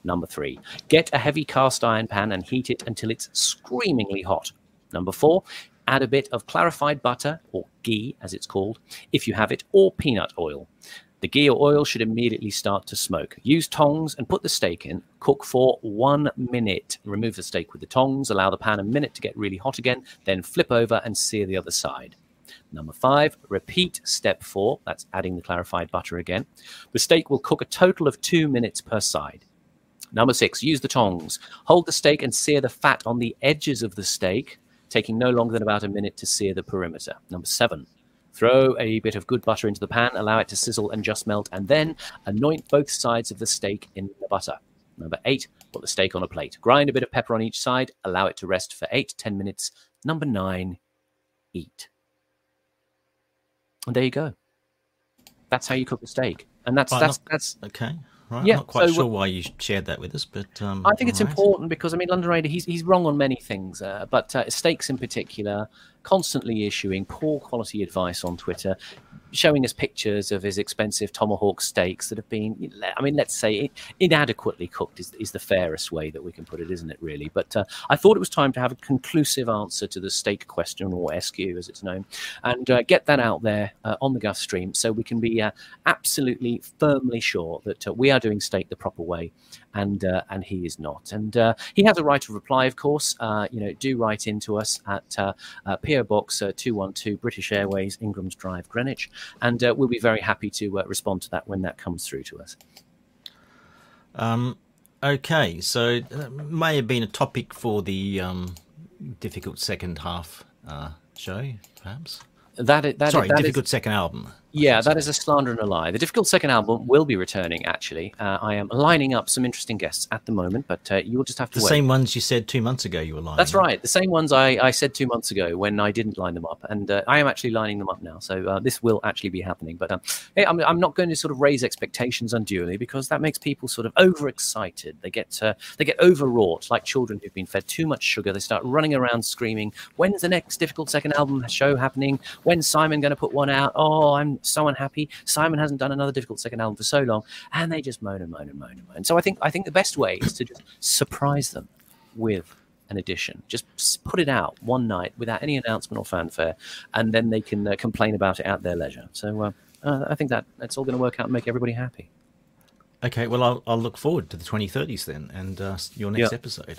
Number three, get a heavy cast iron pan and heat it until it's screamingly hot. Number four, add a bit of clarified butter, or ghee as it's called, if you have it, or peanut oil. The ghee or oil should immediately start to smoke. Use tongs and put the steak in. Cook for one minute. Remove the steak with the tongs. Allow the pan a minute to get really hot again. Then flip over and sear the other side. Number five, repeat step four. That's adding the clarified butter again. The steak will cook a total of two minutes per side. Number six, use the tongs. Hold the steak and sear the fat on the edges of the steak, taking no longer than about a minute to sear the perimeter. Number seven, throw a bit of good butter into the pan, allow it to sizzle and just melt, and then anoint both sides of the steak in the butter. Number eight, put the steak on a plate. Grind a bit of pepper on each side, allow it to rest for eight to 10 minutes. Number nine, eat. And there you go. That's how you cook a steak. And that's, that's, not- that's, Okay. Right. Yeah, I'm not quite so sure why you shared that with us, but um, I think it's right. important because I mean London Raider he's he's wrong on many things, uh, but uh, steaks in particular. Constantly issuing poor quality advice on Twitter, showing us pictures of his expensive tomahawk steaks that have been, I mean, let's say inadequately cooked is, is the fairest way that we can put it, isn't it, really? But uh, I thought it was time to have a conclusive answer to the steak question, or SQ as it's known, and uh, get that out there uh, on the Guff stream so we can be uh, absolutely firmly sure that uh, we are doing steak the proper way and uh, and he is not. And uh, he has a right of reply, of course. Uh, you know, do write into us at uh, uh, PO Box uh, two one two British Airways, Ingram's Drive, Greenwich, and we'll be very happy to respond to that when that comes through to us. Um, okay, so that may have been a topic for the um, difficult second half show, perhaps. That, that, Sorry, that difficult is, second album. Yeah, that is a slander and a lie. The Difficult Second album will be returning, actually. Uh, I am lining up some interesting guests at the moment, but uh, you'll just have to the wait. same ones you said two months ago you were lining That's up. right. The same ones I, I said two months ago when I didn't line them up. And uh, I am actually lining them up now. So uh, this will actually be happening. But um, I'm, I'm not going to sort of raise expectations unduly because that makes people sort of overexcited. They get, uh, they get overwrought, like children who've been fed too much sugar. They start running around screaming, When's the next Difficult Second album show happening? When's Simon going to put one out? Oh, I'm so unhappy. Simon hasn't done another difficult second album for so long, and they just moan and moan and moan and moan. So I think I think the best way is to just surprise them with an edition. Just put it out one night without any announcement or fanfare, and then they can uh, complain about it at their leisure. So uh, uh, I think that that's all going to work out and make everybody happy. Okay, well, I'll, I'll look forward to the 2030s then and uh, your next Yeah. episode.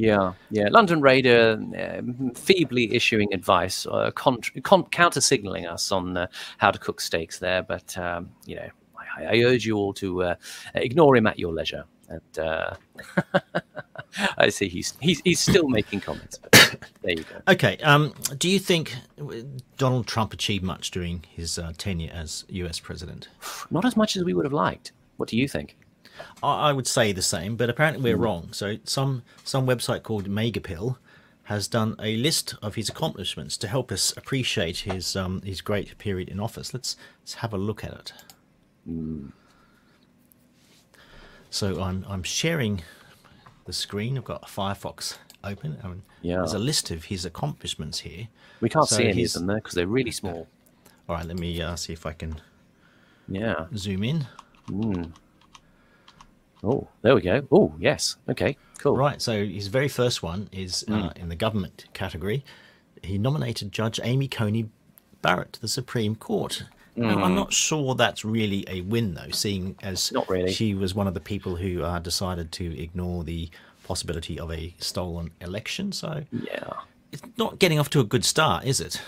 Yeah, yeah. London Raider uh, feebly issuing advice, uh, counter signaling us on uh, how to cook steaks there. But, um, you know, I, I urge you all to uh, ignore him at your leisure. And uh, I see he's, he's, he's still making comments. But there you go. Okay, um, do you think Donald Trump achieved much during his uh, tenure as US president? Not as much as we would have liked. What do you think? I I would say the same, but apparently we're wrong. So some some website called Megapill has done a list of his accomplishments to help us appreciate his um, his great period in office. Let's let's have a look at it. So I'm I'm sharing the screen. I've got Firefox open. I mean, Yeah. There's a list of his accomplishments here. We can't So see any of them there because they're really small. All right, let me uh, see if I can Yeah. zoom in. Oh, there we go. Oh, yes. Okay, cool. Right. So his very first one is uh, in the government category. He nominated Judge Amy Coney Barrett to the Supreme Court. Now, I'm not sure that's really a win, though, seeing as Not really. she was one of the people who uh, decided to ignore the possibility of a stolen election. So Yeah. it's not getting off to a good start, is it?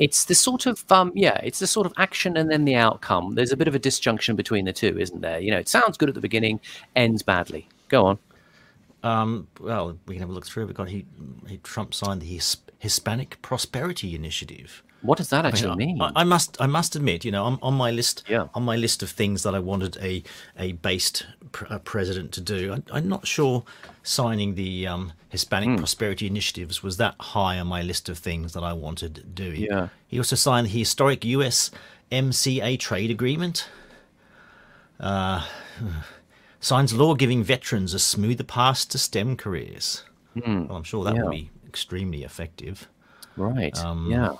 It's the sort of um, yeah, it's the sort of action and then the outcome. There's a bit of a disjunction between the two, isn't there? You know, it sounds good at the beginning, ends badly. Go on. Um, Well, we can have a look through. We've got he, he Trump signed the His, Hispanic Prosperity Initiative. What does that actually mean? I, I must I must admit, you know, on, on my list Yeah. on my list of things that I wanted a a based pr- a president to do, I, I'm not sure signing the um, Hispanic Hmm. Prosperity Initiatives was that high on my list of things that I wanted doing. Yeah. He also signed the historic U.S. MCA trade agreement. Uh, signs law giving veterans a smoother path to STEM careers. Well, I'm sure that. Yeah. would be extremely effective. right. um, yeah.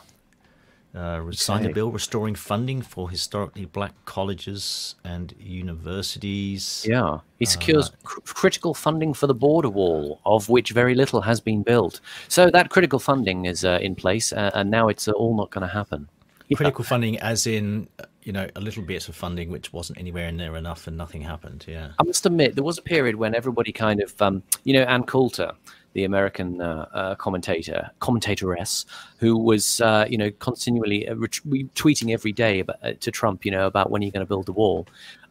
Uh, signed a bill restoring funding for historically black colleges and universities. Yeah. He secures cr- critical funding for the border wall, of which very little has been built. So that critical funding is uh, in place, uh, and now it's uh, all not going to happen. Yeah. Critical funding, as in, uh, you know, a little bit of funding which wasn't anywhere near enough and nothing happened. Yeah. I must admit, there was a period when everybody kind of, um, you know, Ann Coulter, the American uh, uh, commentator, commentatoress, who was, uh, you know, continually uh, ret- tweeting every day about, uh, to Trump, you know, about when you're going to build the wall.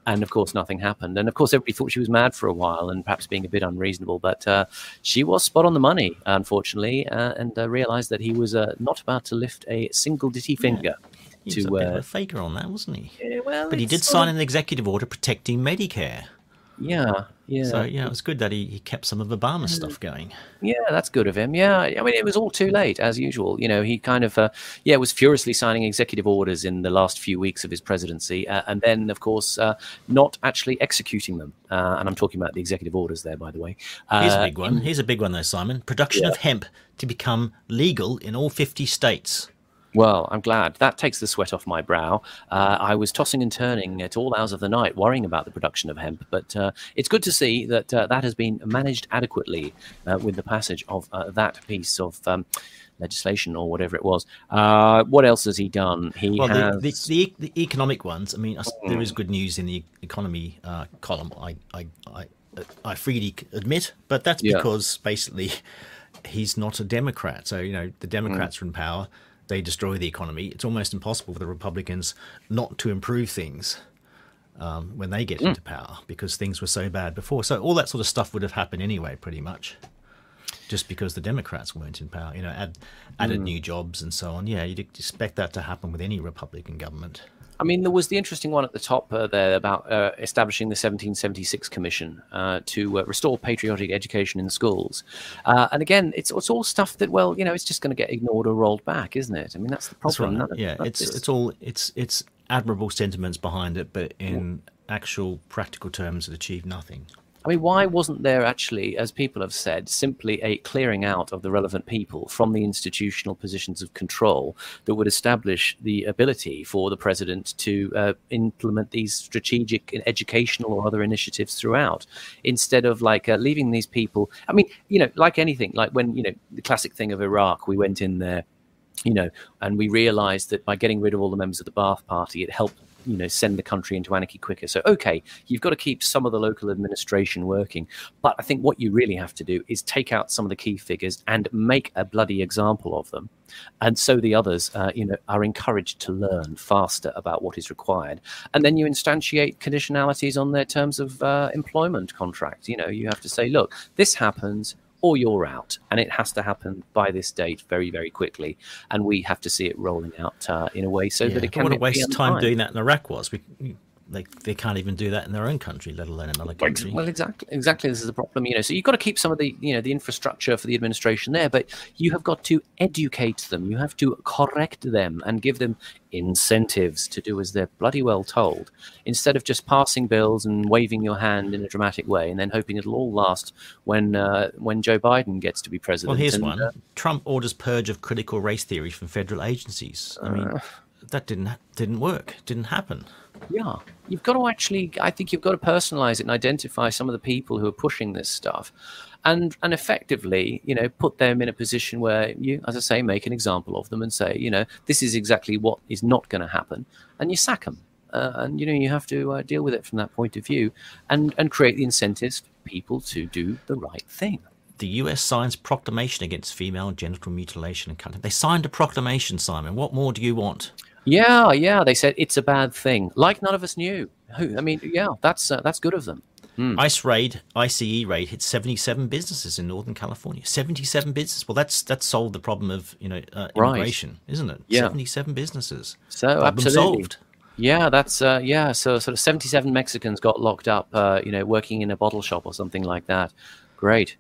And of course, nothing happened. And of course, everybody thought she was mad for a while and perhaps being a bit unreasonable. But uh, she was spot on the money, unfortunately, uh, and uh, realized that he was uh, not about to lift a single ditty finger. He was to a bit of uh, a faker on that, wasn't he? yeah, well, But he did sign of- an executive order protecting Medicare. Yeah, Yeah. So yeah, it was good that he, he kept some of Obama's stuff going. Yeah, that's good of him. Yeah, I mean, it was all too late, as usual. You know, he kind of, uh, yeah, was furiously signing executive orders in the last few weeks of his presidency, uh, and then, of course, uh, not actually executing them. Uh, and I'm talking about the executive orders there, by the way. Here's a Uh, big one. Here's a big one though, Simon. Production of hemp to become legal in all 50 states. Well, I'm glad. That takes the sweat off my brow. Uh, I was tossing and turning at all hours of the night, worrying about the production of hemp. But uh, it's good to see that uh, that has been managed adequately uh, with the passage of uh, that piece of um, legislation or whatever it was. Uh, what else has he done? He Well, has. the, the, the, the economic ones. I mean, us- there is good news in the economy uh, column. I, I, I, I freely admit, but that's Yeah. because basically he's not a Democrat. So you know, the Democrats are in power. They destroy the economy. It's almost impossible for the Republicans not to improve things um, when they get into power because things were so bad before. So all that sort of stuff would have happened anyway, pretty much. Just because the Democrats weren't in power, you know, add, added new jobs and so on. Yeah, you'd expect that to happen with any Republican government. I mean, there was the interesting one at the top uh, there about uh, establishing the 1776 Commission uh, to uh, restore patriotic education in schools. Uh, and again, it's, it's all stuff that, well, you know, it's just going to get ignored or rolled back, isn't it? I mean, that's the That's problem. right. None Yeah, it's it's all it's it's admirable sentiments behind it, but in actual practical terms, it achieved nothing. I mean, why wasn't there actually, as people have said, simply a clearing out of the relevant people from the institutional positions of control that would establish the ability for the president to uh, implement these strategic and educational or other initiatives throughout, instead of like uh, leaving these people? I mean, you know, like anything, like when you know the classic thing of Iraq, we went in there you know, and we realized that by getting rid of all the members of the Ba'ath Party, it helped, you know, send the country into anarchy quicker. So, okay, you've got to keep some of the local administration working. But I think what you really have to do is take out some of the key figures and make a bloody example of them. And so the others, uh, you know, are encouraged to learn faster about what is required. And then you instantiate conditionalities on their terms of uh, employment contract. You know, you have to say, look, this happens or you're out. And it has to happen by this date very, very quickly. And we have to see it rolling out uh, in a way so Yeah, that it can what a waste of time untimed. doing that in Iraq was. We, they they can't even do that in their own country, let alone another country. Well, exactly, exactly. This is the problem, you know. So you've got to keep some of the, you know, the infrastructure for the administration there, but you have got to educate them. You have to correct them and give them incentives to do as they're bloody well told, instead of just passing bills and waving your hand in a dramatic way and then hoping it'll all last when uh, when Joe Biden gets to be president. Well, here's And, one: uh, Trump orders purge of critical race theory from federal agencies. I mean, Uh. that didn't didn't work. Didn't happen. Yeah, you've got to actually. I think you've got to personalize it and identify some of the people who are pushing this stuff, and and effectively, you know, put them in a position where you, as I say, make an example of them and say, you know, this is exactly what is not going to happen, and you sack them. Uh, and you know you have to uh, deal with it from that point of view, and and create the incentives for people to do the right thing. The U.S. signs proclamation against female genital mutilation and cutting. They signed a proclamation, Simon. What more do you want? Yeah, yeah. They said it's a bad thing, like none of us knew. Who? I mean, yeah, that's uh, that's good of them. ICE raid, ICE raid hit 77 businesses in Northern California. 77 businesses. Well, that's that's solved the problem of you know uh, Right. immigration, isn't it? Yeah. 77 businesses. So Problem absolutely. solved. Yeah, that's uh, yeah. So sort of seventy-seven Mexicans got locked up, uh, you know, working in a bottle shop or something like that. Great.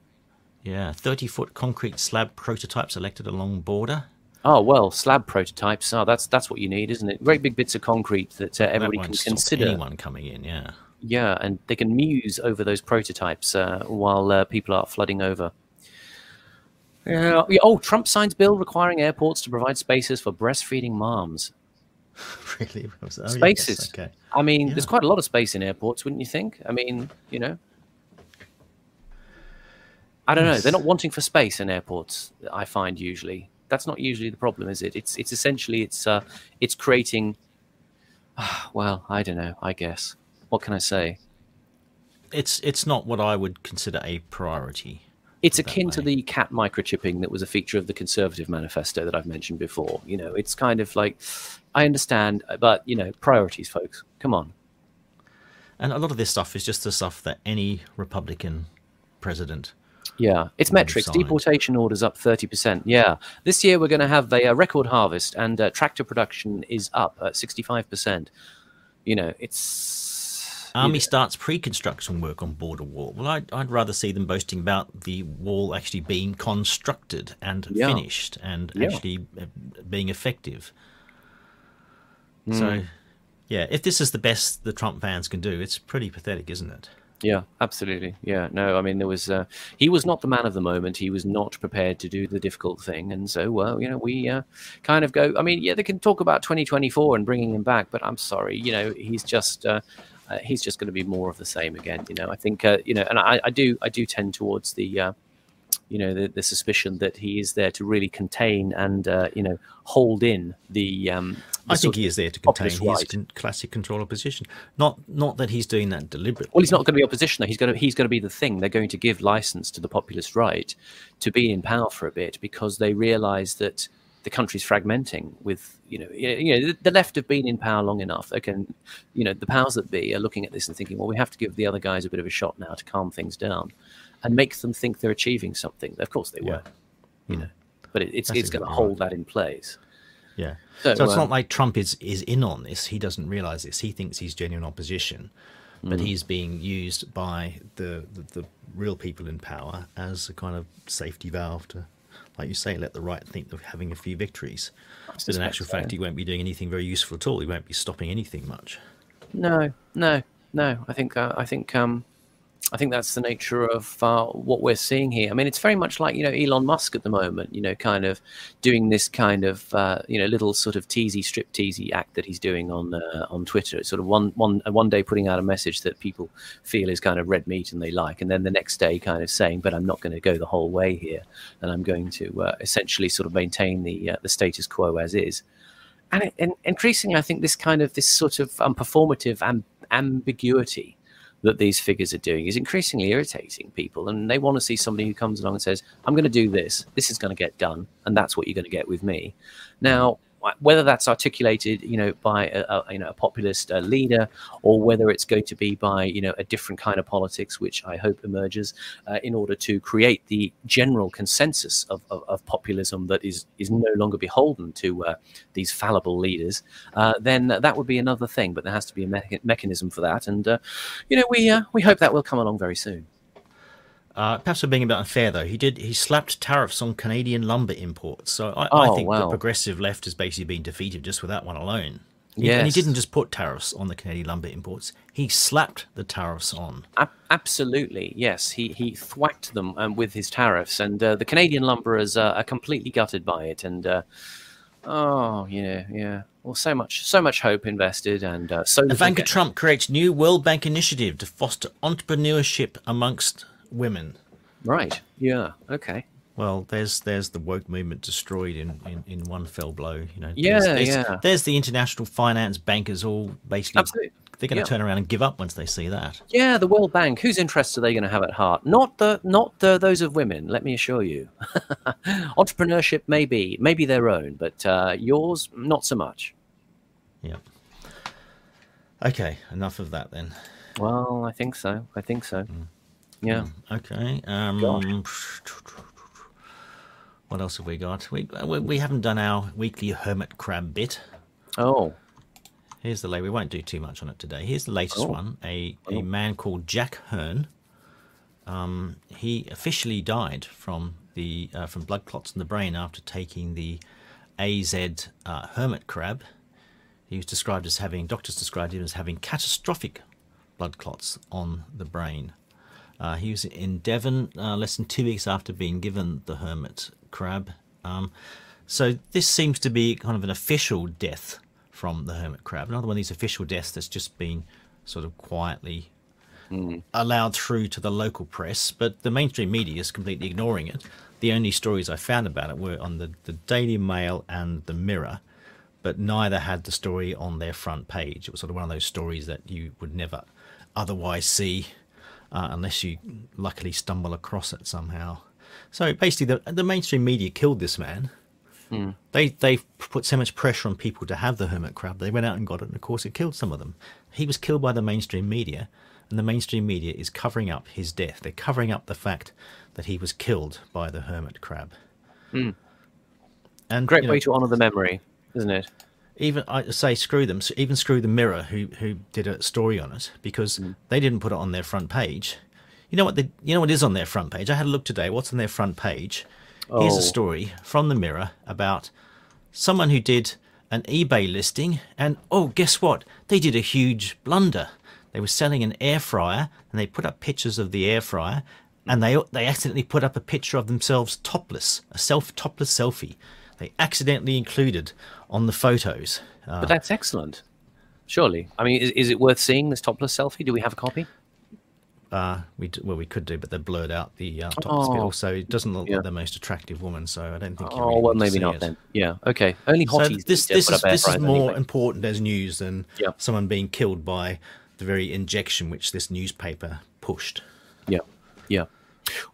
Yeah, 30 foot concrete slab prototypes elected along border. Oh well, slab prototypes. Oh, that's that's what you need, isn't it? Great big bits of concrete that uh, That everybody won't can consider. anyone coming in. Yeah. Yeah, and they can muse over those prototypes uh, while uh, people are flooding over. Yeah. yeah, Oh, Trump signs bill requiring airports to provide spaces for breastfeeding moms. really? Oh, yes, Spaces. okay. I mean, Yeah. there's quite a lot of space in airports, wouldn't you think? I mean, you know. I don't know. They're not wanting for space in airports. I find usually that's not usually the problem, is it? It's it's essentially it's uh it's creating. Well, I don't know. I guess. What can I say? It's it's not what I would consider a priority. It's akin to the cat microchipping that was a feature of the Conservative manifesto that I've mentioned before. You know, it's kind of like, I understand, but you know, priorities, folks. Come on. And a lot of this stuff is just the stuff that any Republican president. Yeah, it's metrics. Deportation orders up 30%. Yeah. This year we're going to have a, uh record harvest and uh, tractor production is up at 65%. You know, it's. Army starts pre-construction work on border wall. Well, I'd, I'd rather see them boasting about the wall actually being constructed and Yeah. finished and Yeah. actually uh, being effective. Hmm. So, yeah, if this is the best the Trump fans can do, it's pretty pathetic, isn't it? Yeah, absolutely. Yeah, no, I mean, there was uh, he was not the man of the moment. He was not prepared to do the difficult thing, and so, well, you know, we uh, kind of go. I mean, yeah, they can talk about 2024 and bringing him back, but I'm sorry, you know, he's just uh, uh, he's just going to be more of the same again. You know, I think, uh, you know, and I, I do I do tend towards the. You know the, the suspicion that he is there to really contain and uh, you know hold in the. Um, the I think he is there to contain his right. con- classic control opposition. Not not that he's doing that deliberately. Well, he's not going to be opposition. though. He's going to he's going to be the thing. They're going to give license to the populist right to be in power for a bit because they realise that the country's fragmenting. With you know, you know, the, the left have been in power long enough. They can, you know, the powers that be are looking at this and thinking, well, we have to give the other guys a bit of a shot now to calm things down, and make them think they're achieving something. Of course, they Yeah. were, you know, but it, it's That's it's going to hold that in place. Yeah. So, So, it's uh, not like Trump is is in on this. He doesn't realize this. He thinks he's genuine opposition, but he's being used by the, the the real people in power as a kind of safety valve to, like you say, let the right think they're having a few victories. But in actual so. fact, he won't be doing anything very useful at all. He won't be stopping anything much. No, no, no. I think uh, I think um, I think that's the nature of uh, what we're seeing here. I mean, it's very much like you know Elon Musk at the moment. You know, kind of doing this kind of uh, you know little sort of teasy strip teasy act that he's doing on uh, on Twitter. It's sort of one one uh, one day putting out a message that people feel is kind of red meat and they like, and then the next day kind of saying, "But I'm not going to go the whole way here, and I'm going to uh, essentially sort of maintain the uh, the status quo as is." and, and increasingly, I think this kind of this sort of um, performative am- ambiguity that these figures are doing is increasingly irritating people, and they want to see somebody who comes along and says, "I'm going to do this. This is going to get done, and that's what you're going to get with me." Now, whether that's articulated, you know, by a, a you know a populist uh, leader, or whether it's going to be by you know a different kind of politics, which I hope emerges uh, in order to create the general consensus of, of, of populism that is is no longer beholden to uh, these fallible leaders, uh, then that would be another thing. But there has to be a mecha- mechanism for that, and uh, you know we uh, we hope that will come along very soon. Uh, perhaps we're being a bit unfair, though. He did. He slapped tariffs on Canadian lumber imports. So I, I Oh, think the progressive left has basically been defeated just with that one alone. He- And he didn't just put tariffs on the Canadian lumber imports. He slapped the tariffs on. Ab- absolutely, yes. He he thwacked them um, with his tariffs, and uh, the Canadian lumberers uh, are completely gutted by it. And uh, oh, yeah, yeah. Well, so much, so much hope invested, and uh, so Ivanka. Trump creates new World Bank initiative to foster entrepreneurship amongst women. Right? Yeah. Okay. Well, there's there's the woke movement destroyed in, in, in one fell blow. You know. Yeah, there's, there's, yeah. There's the international finance bankers all basically. Absolutely. They're going to Yeah. turn around and give up once they see that. Yeah, the World Bank. Whose interests are they going to have at heart? Not the not the, those of women. Let me assure you. Entrepreneurship, maybe, maybe their own, but uh, yours, not so much. Yeah. Okay, enough of that then. Well, I think so. I think so. Yeah. Okay. Um, what else have we got? We, we we haven't done our weekly hermit crab bit. Oh. Here's the lay. We won't do too much on it today. Here's the latest Oh. one. A a man called Jack Hearn. Um, he officially died from the uh, from blood clots in the brain after taking the AZ uh, hermit crab. He was described as having doctors described him as having catastrophic blood clots on the brain. Uh, he was in Devon uh, less than two weeks after being given the hermit crab. Um, so this seems to be kind of an official death from the hermit crab. Another one of these official deaths that's just been sort of quietly allowed through to the local press, but the mainstream media is completely ignoring it. The only stories I found about it were on the, the Daily Mail and the Mirror, but neither had the story on their front page. It was sort of one of those stories that you would never otherwise see uh, unless you luckily stumble across it somehow. So basically, the, the mainstream media killed this man. They they put so much pressure on people to have the hermit crab. They went out and got it, and of course, it killed some of them. He was killed by the mainstream media, and the mainstream media is covering up his death. They're covering up the fact that he was killed by the hermit crab. And Great you know, way to honour the memory, isn't it? Even I say screw them. Even screw the Mirror, who who did a story on it, because Mm. they didn't put it on their front page. You know what? The, you know what is on their front page. I had a look today. What's on their front page? Here's Oh. a story from the Mirror about someone who did an eBay listing, and oh, guess what? They did a huge blunder. They were selling an air fryer, and they put up pictures of the air fryer, and they they accidentally put up a picture of themselves topless, a self topless selfie. They accidentally included on the photos. Uh, But that's excellent. Surely. I mean, is, is it worth seeing this topless selfie? Do we have a copy? uh, we well we could do, but they blurred out the uh, topless bit. Oh. Also, it doesn't look Yeah. like the most attractive woman, so I don't think. you Oh, really well, need to maybe not it. then. Yeah. Okay. Only So hotties. this to this put is this is more anyway. important as news than Yeah. someone being killed by the very injection which this newspaper pushed. Yeah, yeah.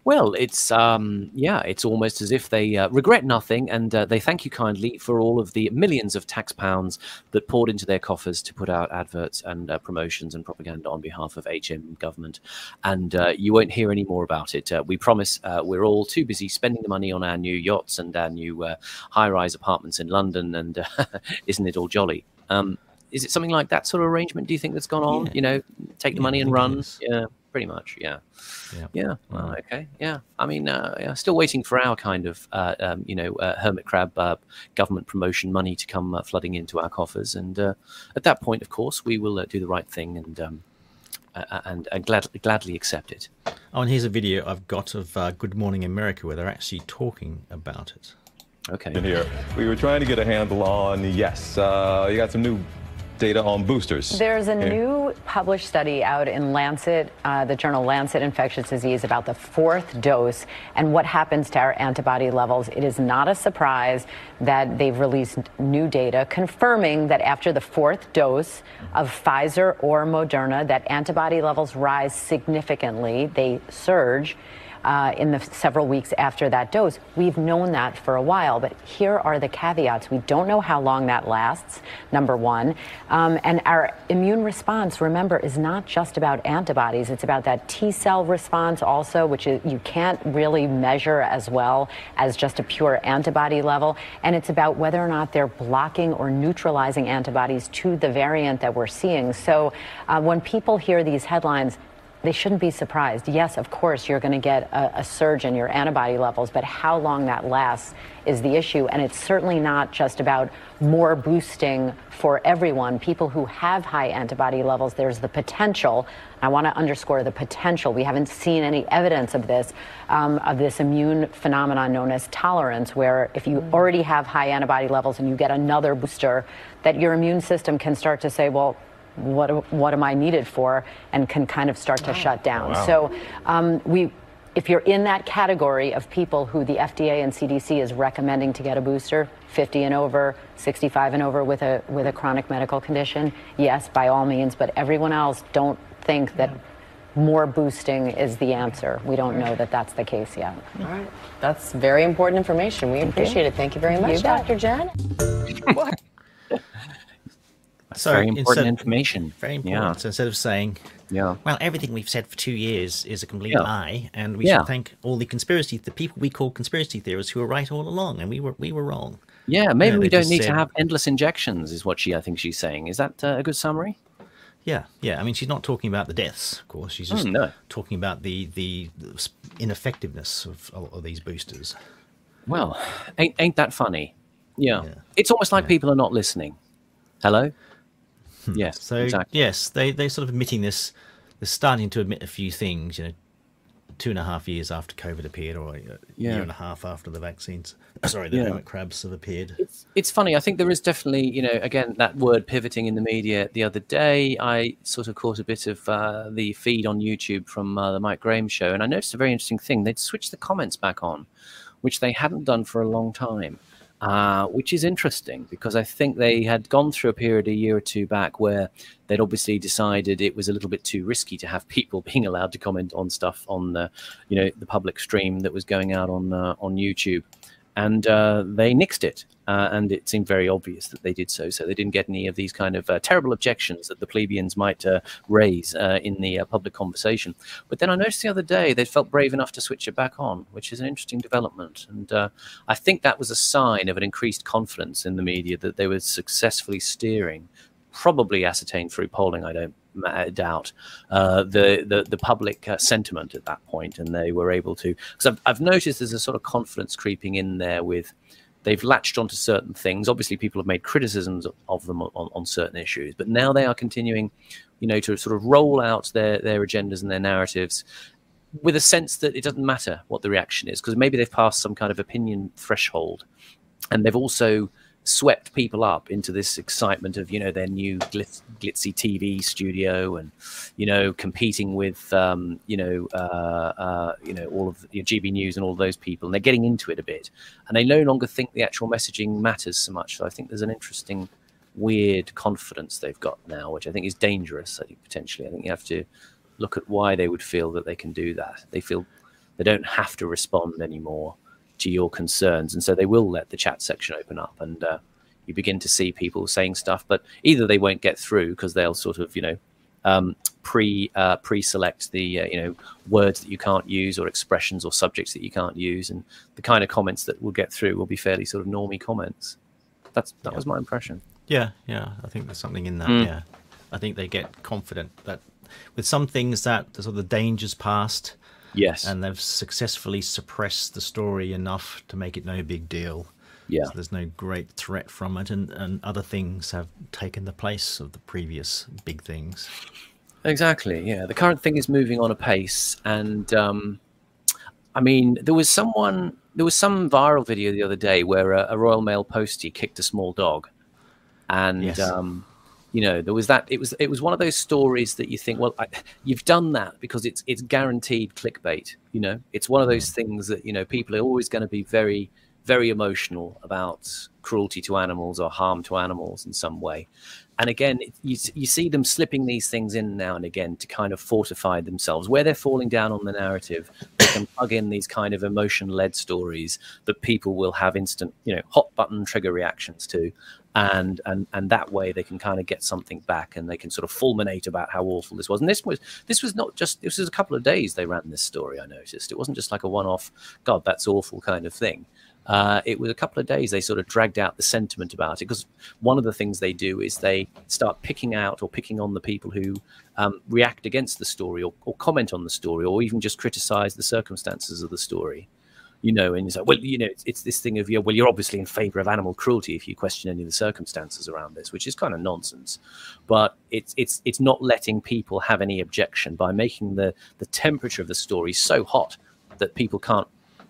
Well, it's um, yeah, it's almost as if they uh, regret nothing, and uh, they thank you kindly for all of the millions of tax pounds that poured into their coffers to put out adverts and uh, promotions and propaganda on behalf of HM government. And uh, you won't hear any more about it. Uh, we promise. Uh, we're all too busy spending the money on our new yachts and our new uh, high-rise apartments in London, and uh, isn't it all jolly? Um, is it something like that sort of arrangement? Do you think that's gone on? Yeah. You know, take the Yeah, money and run. Yeah, pretty much. Yeah. Yeah. Yeah. Well, okay. Yeah. I mean, uh, yeah, still waiting for our kind of, uh, um, you know, uh, hermit crab uh, government promotion money to come uh, flooding into our coffers, and uh, at that point, of course, we will uh, do the right thing and um, uh, and, and glad, gladly accept it. Oh, and here's a video I've got of uh, Good Morning America where they're actually talking about it. Okay. in here. We were trying to get a handle on, yes, uh, you got some new data on boosters. There's a Here. new published study out in Lancet, uh, the journal Lancet Infectious Disease, about the fourth dose and what happens to our antibody levels. It is not a surprise that they've released new data confirming that after the fourth dose of Pfizer or Moderna, that antibody levels rise significantly. They surge uh, in the several weeks after that dose. We've known that for a while, but here are the caveats. We don't know how long that lasts, number one. Um, and our immune response, remember, is not just about antibodies. It's about that T cell response also, which is, you can't really measure as well as just a pure antibody level. And it's about whether or not they're blocking or neutralizing antibodies to the variant that we're seeing. So uh, when people hear these headlines, they shouldn't be surprised. Yes, of course, you're going to get a, a, surge in your antibody levels, but how long that lasts is the issue. And it's certainly not just about more boosting for everyone. People who have high antibody levels, there's the potential. I want to underscore the potential. We haven't seen any evidence of this, um, of this immune phenomenon known as tolerance, where if you already have high antibody levels and you get another booster, that your immune system can start to say, well, what what am I needed for, and can kind of start to shut down. Wow. So um, we. If you're in that category of people who the FDA and CDC is recommending to get a booster, 50 and over, 65 and over with a with a chronic medical condition, yes, by all means. But everyone else, don't think that more boosting is the answer. We don't know that that's the case yet. All right. That's very important information. We appreciate it. Thank you very much, You. Dr. Jen. So very important information. Very important. Yeah. So instead of saying, Yeah. well, everything we've said for two years is a complete Yeah. lie, and we Yeah. should thank all the conspiracy, the people we call conspiracy theorists who were right all along, and we were we were wrong. Yeah. Maybe Yeah, we don't need to have endless injections, is what she I think she's saying. Is that uh, a good summary? Yeah, yeah. I mean, she's not talking about the deaths, of course. She's just Mm, no. talking about the the, ineffectiveness of, of, of these boosters. Well, ain't ain't that funny? Yeah. Yeah. It's almost like people are not listening. Hello. Yes. Hmm. So exactly. yes, they they sort of admitting this. They're starting to admit a few things. You know, two and a half years after COVID appeared, or a Yeah. year and a half after the vaccines. Sorry, the Yeah. hermit crabs have appeared. It's it's funny. I think there is definitely, you know, again that word pivoting in the media. The other day, I sort of caught a bit of uh, the feed on YouTube from uh, the Mike Graham show, and I noticed a very interesting thing. They'd switched the comments back on, which they hadn't done for a long time. Uh, which is interesting because I think they had gone through a period a year or two back where they'd obviously decided it was a little bit too risky to have people being allowed to comment on stuff on the, you know, the public stream that was going out on uh, on YouTube and uh, they nixed it. Uh, and it seemed very obvious that they did so. So they didn't get any of these kind of uh, terrible objections that the plebeians might uh, raise uh, in the uh, public conversation. But then I noticed the other day they felt brave enough to switch it back on, which is an interesting development. And I think that was a sign of an increased confidence in the media that they were successfully steering, probably ascertained through polling. I don't doubt uh, the, the the public uh, sentiment at that point, and they were able to. Because I've, I've noticed there's a sort of confidence creeping in there with. They've latched onto certain things. Obviously, people have made criticisms of them on, on certain issues, but now they are continuing, you know, to sort of roll out their their agendas and their narratives with a sense that it doesn't matter what the reaction is because maybe they've passed some kind of opinion threshold, and they've also swept people up into this excitement of you know their new glitz, glitzy TV studio and you know competing with um, you know uh, uh, you know all of the, you know, GB News and all those people and they're getting into it a bit and they no longer think the actual messaging matters so much. So I think there's an interesting weird confidence they've got now, which I think is dangerous. I think potentially I think you have to look at why they would feel that they can do that. They feel they don't have to respond anymore to your concerns, and so they will let the chat section open up, and uh, you begin to see people saying stuff. But either they won't get through because they'll sort of you know um, pre uh, pre-select the uh, you know words that you can't use or expressions or subjects that you can't use, and the kind of comments that will get through will be fairly sort of normy comments. That's that Yeah. was my impression. Yeah, yeah. I think there's something in that. Mm. Yeah, I think they get confident that with some things that the sort of the dangers past. Yes. and they've successfully suppressed the story enough to make it no big deal. Yeah. So there's no great threat from it, and, and other things have taken the place of the previous big things. Exactly. Yeah, the current thing is moving on a pace, and um, I mean, there was someone, there was some viral video the other day where a, a Royal Mail postie kicked a small dog, and Yes. um, you know, there was that. It was it was one of those stories that you think, well, I, you've done that because it's it's guaranteed clickbait. You know, it's one of those things that you know people are always going to be very very emotional about cruelty to animals or harm to animals in some way. And again, you, you see them slipping these things in now and again to kind of fortify themselves. Where they're falling down on the narrative, they can plug in these kind of emotion led stories that people will have instant, you know, hot button trigger reactions to. And, and and that way they can kind of get something back and they can sort of fulminate about how awful this was and this was this was not just this was a couple of days they ran this story i noticed it wasn't just like a one-off god that's awful kind of thing uh, it was a couple of days they sort of dragged out the sentiment about it because one of the things they do is they start picking out or picking on the people who um, react against the story or, or comment on the story or even just criticize the circumstances of the story. You know and it's like well you know it's, it's this thing of yeah well you're obviously in favor of animal cruelty if you question any of the circumstances around this which is kind of nonsense. But it's it's it's not letting people have any objection by making the the temperature of the story so hot that people can't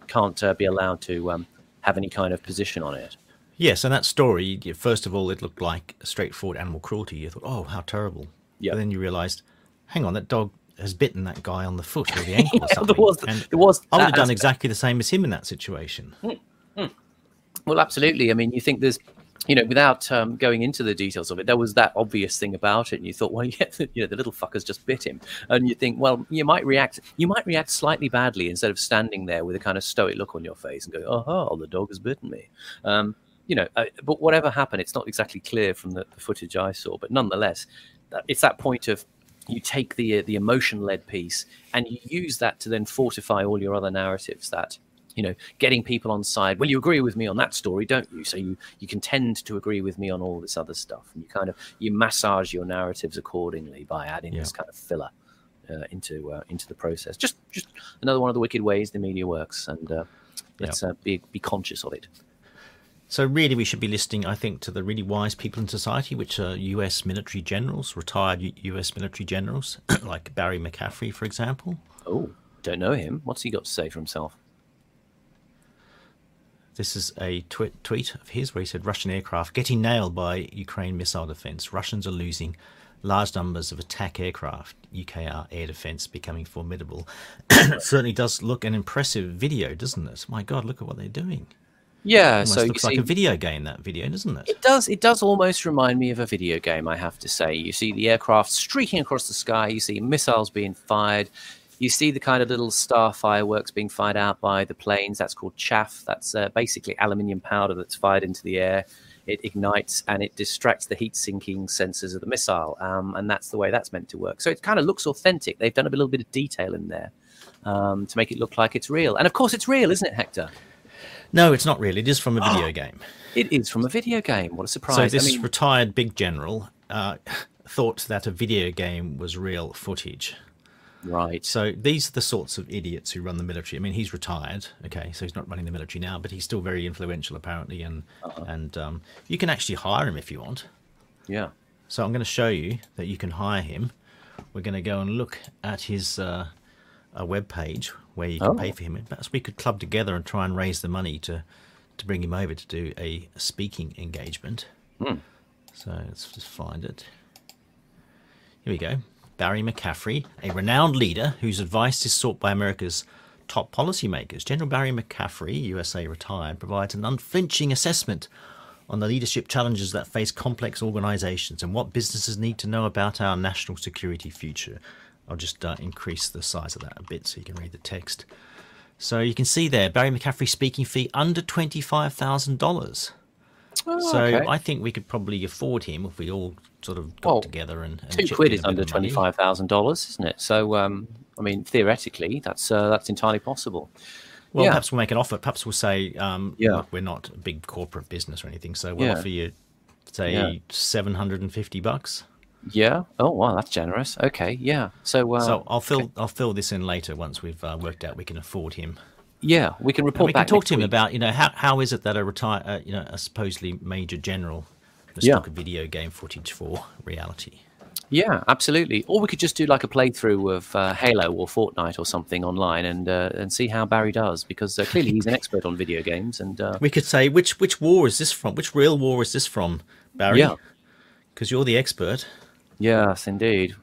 can't uh, be allowed to um, have any kind of position on it. Yes, and that story, first of all, it looked like straightforward animal cruelty. You thought, oh, how terrible. Yeah. But then you realised, hang on, that dog has bitten that guy on the foot or the ankle or Yeah, there something. was- and there was I would have done aspect. exactly the same as him in that situation. Hmm, hmm. Well, absolutely. I mean, you think there's, you know, without um, going into the details of it, there was that obvious thing about it, and you thought, well, yeah, you know, the little fucker's just bit him, and you think, well, you might react, you might react slightly badly instead of standing there with a kind of stoic look on your face and go, oh, oh the dog has bitten me. Um, you know, uh, but whatever happened, it's not exactly clear from the, the footage I saw, but nonetheless, it's that point of you take the uh, the emotion led piece and you use that to then fortify all your other narratives that you know getting people on side. Well you agree with me on that story don't you? So you you can tend to agree with me on all this other stuff. And you kind of you massage your narratives accordingly by adding this kind of filler uh, into uh, into the process. Just just another one of the wicked ways the media works and uh, let's uh, be be conscious of it. So really, we should be listening, I think, to the really wise people in society, which are U.S. military generals, retired U- U.S. military generals, like Barry McCaffrey, for example. oh don't know him. What's he got to say for himself This is a tweet of his where he said Russian aircraft getting nailed by Ukraine missile defense. Russians are losing large numbers of attack aircraft. UKR air defense becoming formidable. it certainly does look an impressive video, doesn't it? My God, look at what they're doing. yeah Almost so looks like a video game. That video, doesn't it? It does. It does almost remind me of a video game. I have to say. You see the aircraft streaking across the sky. You see missiles being fired. You see the kind of little star fireworks being fired out by the planes. That's called chaff. That's uh, basically aluminium powder that's fired into the air. It ignites and it distracts the heat sinking sensors of the missile. Um, and that's the way that's meant to work. So it kind of looks authentic. They've done a little bit of detail in there um, to make it look like it's real. And of course, it's real, isn't it, Hector? No, it's not real. It is from a video game. It is from a video game. What a surprise. So this I mean, retired big general uh, thought that a video game was real footage. Right. So these are the sorts of idiots who run the military. I mean, he's retired, okay, so he's not running the military now, but he's still very influential apparently, and Uh-huh. and um, you can actually hire him if you want. Yeah. So I'm going to show you that you can hire him. We're going to go and look at his uh, a web page where you can Oh. pay for him. Perhaps we could club together and try and raise the money to to bring him over to do a speaking engagement. Hmm. So let's just find it. Here we go. Barry McCaffrey, a renowned leader whose advice is sought by America's top policymakers. General Barry McCaffrey, USA retired, provides an unflinching assessment on the leadership challenges that face complex organizations and what businesses need to know about our national security future. I'll just uh, increase the size of that a bit so you can read the text. So you can see there, Barry McCaffrey speaking fee under $25,000. Oh, so okay. I think we could probably afford him if we all sort of got Well, together and, and Two quid is under twenty five thousand dollars, isn't it? So, um, I mean, theoretically, that's uh, that's entirely possible. Well, yeah. perhaps we'll make an offer. Perhaps we'll say, um, Yeah. we're not a big corporate business or anything, so we'll Yeah. offer you, say, Yeah. seven hundred and fifty bucks. Yeah. Oh, wow, that's generous. Okay. Yeah. So, uh, so I'll fill I'll fill this in later once we've uh, worked out we can afford him. yeah, we can And report we can talk to him week. about you know how how is it that a retire uh, you know a supposedly major general Yeah. a video game footage for reality. Yeah, absolutely. Or we could just do like a playthrough of uh, Halo or Fortnite or something online and uh, and see how Barry does because uh, clearly he's an expert on video games and uh, We could say which which war is this from? Which real war is this from, Barry? Yeah. because you're the expert. Yes, indeed.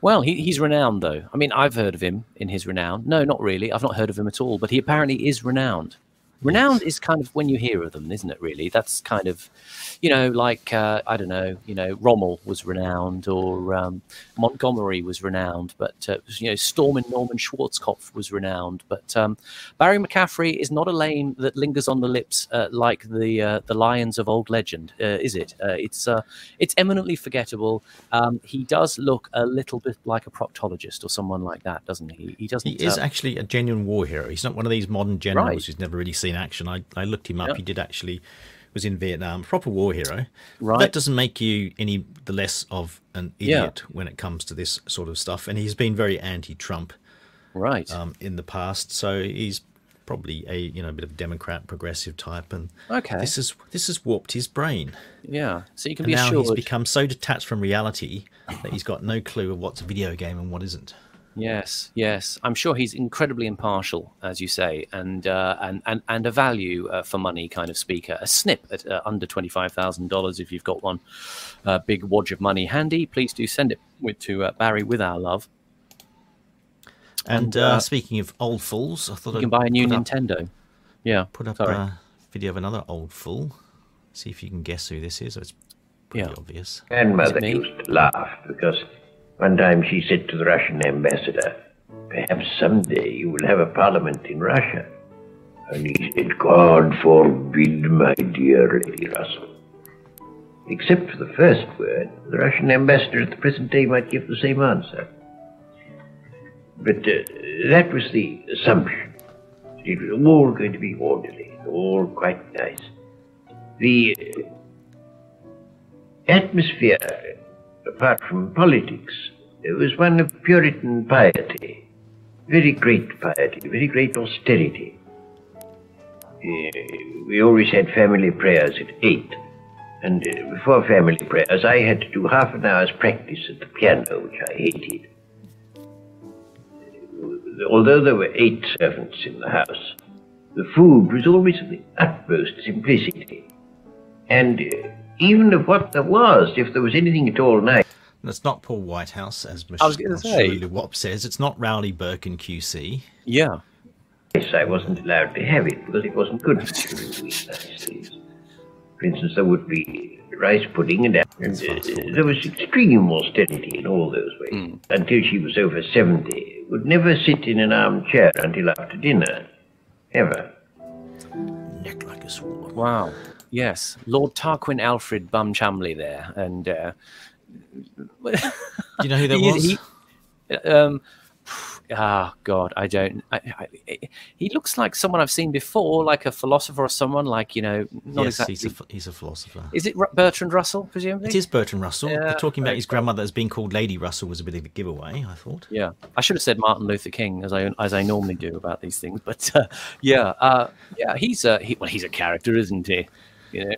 Well, he, he's renowned, though. I mean, I've heard of him in his renown. No, not really. I've not heard of him at all, but he apparently is renowned. Renowned is kind of when you hear of them, isn't it? Really, that's kind of, you know, like uh, I don't know, you know, Rommel was renowned, or um, Montgomery was renowned, but uh, you know, Stormin Norman Schwarzkopf was renowned. But um, Barry McCaffrey is not a name that lingers on the lips uh, like the uh, the lions of old legend, uh, is it? Uh, it's uh, it's eminently forgettable. Um, he does look a little bit like a proctologist or someone like that, doesn't he? He doesn't. He is uh, actually a genuine war hero. He's not one of these modern generals Right. who's never really seen action. I, I looked him up. Yeah. He did actually was in Vietnam, proper war hero. Right. That doesn't make you any the less of an Yeah. idiot when it comes to this sort of stuff. And he's been very anti-Trump right. um, in the past, so he's probably a you know a bit of a Democrat progressive type. And Okay. this is this has warped his brain. yeah. So you can And be now assured. he's become so detached from reality that he's got no clue of what's a video game and what isn't. Yes, yes. I'm sure he's incredibly impartial, as you say, and uh, and, and and a value uh, for money kind of speaker. A snip at uh, under twenty five thousand dollars. If you've got one uh, big wad of money handy, please do send it with to uh, Barry with our love. And, And, uh, uh, speaking of old fools, I thought You I'd can buy a new put up- Nintendo. Yeah, Put up Sorry. a video of another old fool. See if you can guess who this is. It's pretty Yeah. obvious. Grandmother me? used to laugh because one time she said to the Russian ambassador, Perhaps someday you will have a parliament in Russia. And he said, God forbid, my dear Lady Russell. Except for the first word, the Russian ambassador at the present day might give the same answer. But uh, that was the assumption. It was all going to be orderly, all quite nice. The uh, atmosphere, apart from politics, it was one of Puritan piety, very great piety, very great austerity. Uh, we always had family prayers at eight, and uh, before family prayers, I had to do half an hour's practice at the piano, which I hated. Uh, Although there were eight servants in the house, the food was always of the utmost simplicity. And even of what there was, if there was anything at all nice, That's not Paul Whitehouse, as I was gonna say. Shirley Wop says. It's not Rowley Birkin QC. yeah. Yes, I wasn't allowed to have it because it wasn't good for children to eat. For instance, there would be rice pudding and, and uh, there was extreme austerity in all those ways until she was over 70, would never sit in an armchair until after dinner. Ever. Neck like a sword. Wow. Yes, Lord Tarquin Alfred Bum Chumley there, and uh, Do you know who that he- was? he- um, ah, God, I don't. I, I, he looks like someone I've seen before, like a philosopher or someone like you know, not yes, exactly. he's a, he's a philosopher. Is it Bertrand Russell, presumably? It is Bertrand Russell. Yeah, Talking about his grandmother as being called Lady Russell was a bit of a giveaway, I thought. Yeah, I should have said Martin Luther King as I as I normally do about these things, but uh, yeah, uh, yeah, he's a he, well, he's a character, isn't he? You know,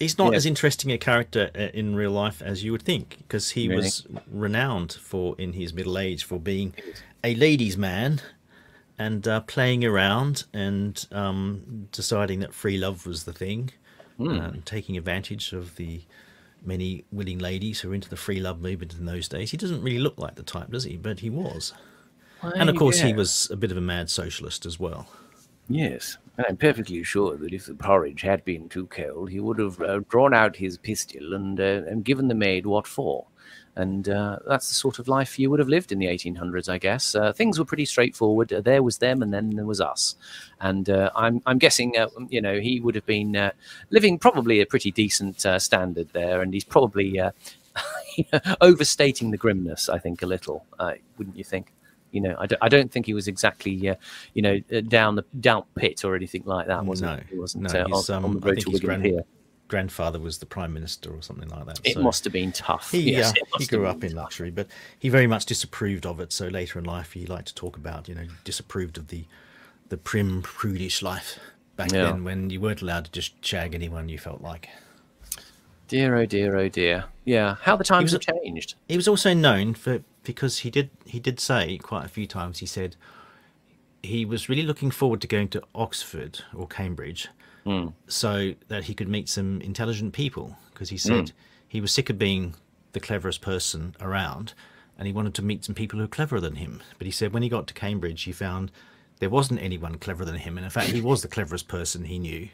He's not Yeah. as interesting a character uh, in real life as you would think, because he Really? was renowned for, in his middle age, for being a ladies' man and uh, playing around and um, deciding that free love was the thing, Hmm. and taking advantage of the many willing ladies who were into the free love movement in those days. He doesn't really look like the type, does he? But he was. and of course, he was a bit of a mad socialist as well. Yes, and I'm perfectly sure that if the porridge had been too cold, he would have uh, drawn out his pistol and uh, and given the maid what for. And uh, that's the sort of life you would have lived in the 1800s, I guess. Uh, things were pretty straightforward. Uh, there was them, and then there was us. And uh, I'm I'm guessing, uh, you know, he would have been living probably a pretty decent standard there, and he's probably overstating the grimness. I think a little, wouldn't you think? You know, I don't, think he was exactly, uh, you know, uh, down the down pit or anything like that. Was no, it? He wasn't no, uh, his, on, um, on the I road think to Wigan grand- Pier. grandfather was the prime minister or something like that. It so- must have been tough. He, yes, uh, he grew up in tough. luxury, but he very much disapproved of it. So later in life, he liked to talk about, you know, disapproved of the the prim, prudish life back Yeah. then when you weren't allowed to just shag anyone you felt like. Dear, oh dear, oh dear. Yeah, how the times was have changed. He was also known for because he did he did say quite a few times. He said he was really looking forward to going to Oxford or Cambridge, Hmm. so that he could meet some intelligent people. Because he said he was sick of being the cleverest person around, and he wanted to meet some people who were cleverer than him. But he said when he got to Cambridge, he found there wasn't anyone cleverer than him, and in fact, he was the cleverest person he knew.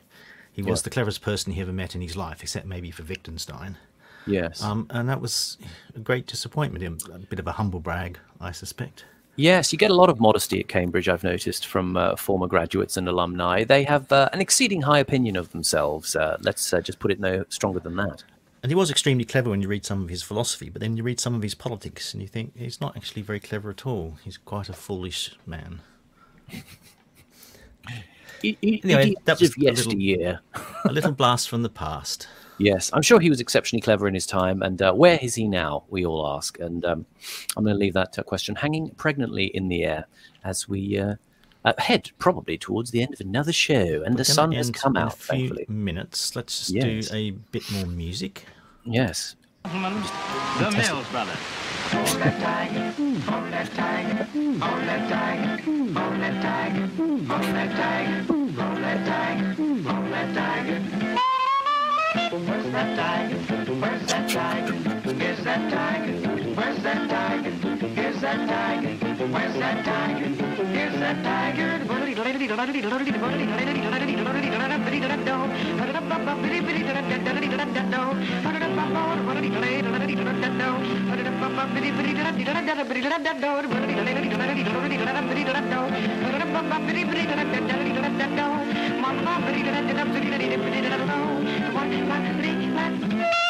He was Yeah. the cleverest person he ever met in his life, except maybe for Wittgenstein. Yes. Um, and that was a great disappointment. A bit of a humble brag, I suspect. Yes, you get a lot of modesty at Cambridge, I've noticed, from uh, former graduates and alumni. They have uh, an exceeding high opinion of themselves. Uh, let's uh, just put it no stronger than that. And he was extremely clever when you read some of his philosophy, but then you read some of his politics and you think he's not actually very clever at all. He's quite a foolish man. Anyway, Idiots that was of a little- A little blast from the past. Yes, I'm sure he was exceptionally clever in his time. And uh, where is he now? We all ask. And um, I'm going to leave that uh, question hanging pregnantly in the air as we uh, uh, head probably towards the end of another show. And We're the gonna sun has end come in out, a few thankfully. minutes. Let's just Yes. do a bit more music. Yes. The Mills Brothers that tiger? Where's that tiger? Where's that tiger? Where's that tiger? Is that tiger? Where's that tiger? Where's that tiger. Where's that tiger? Here's that tiger. Thank you.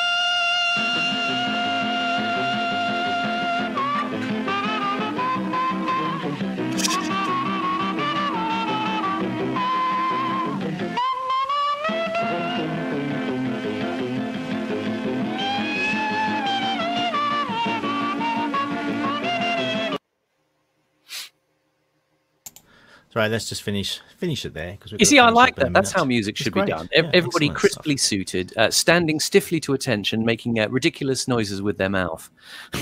Right, let's just finish finish it there. Cause You see, I like up in a that. That's how music should be done. Yeah, Everybody excellent stuff. crisply suited, uh, standing stiffly to attention, making uh, ridiculous noises with their mouth.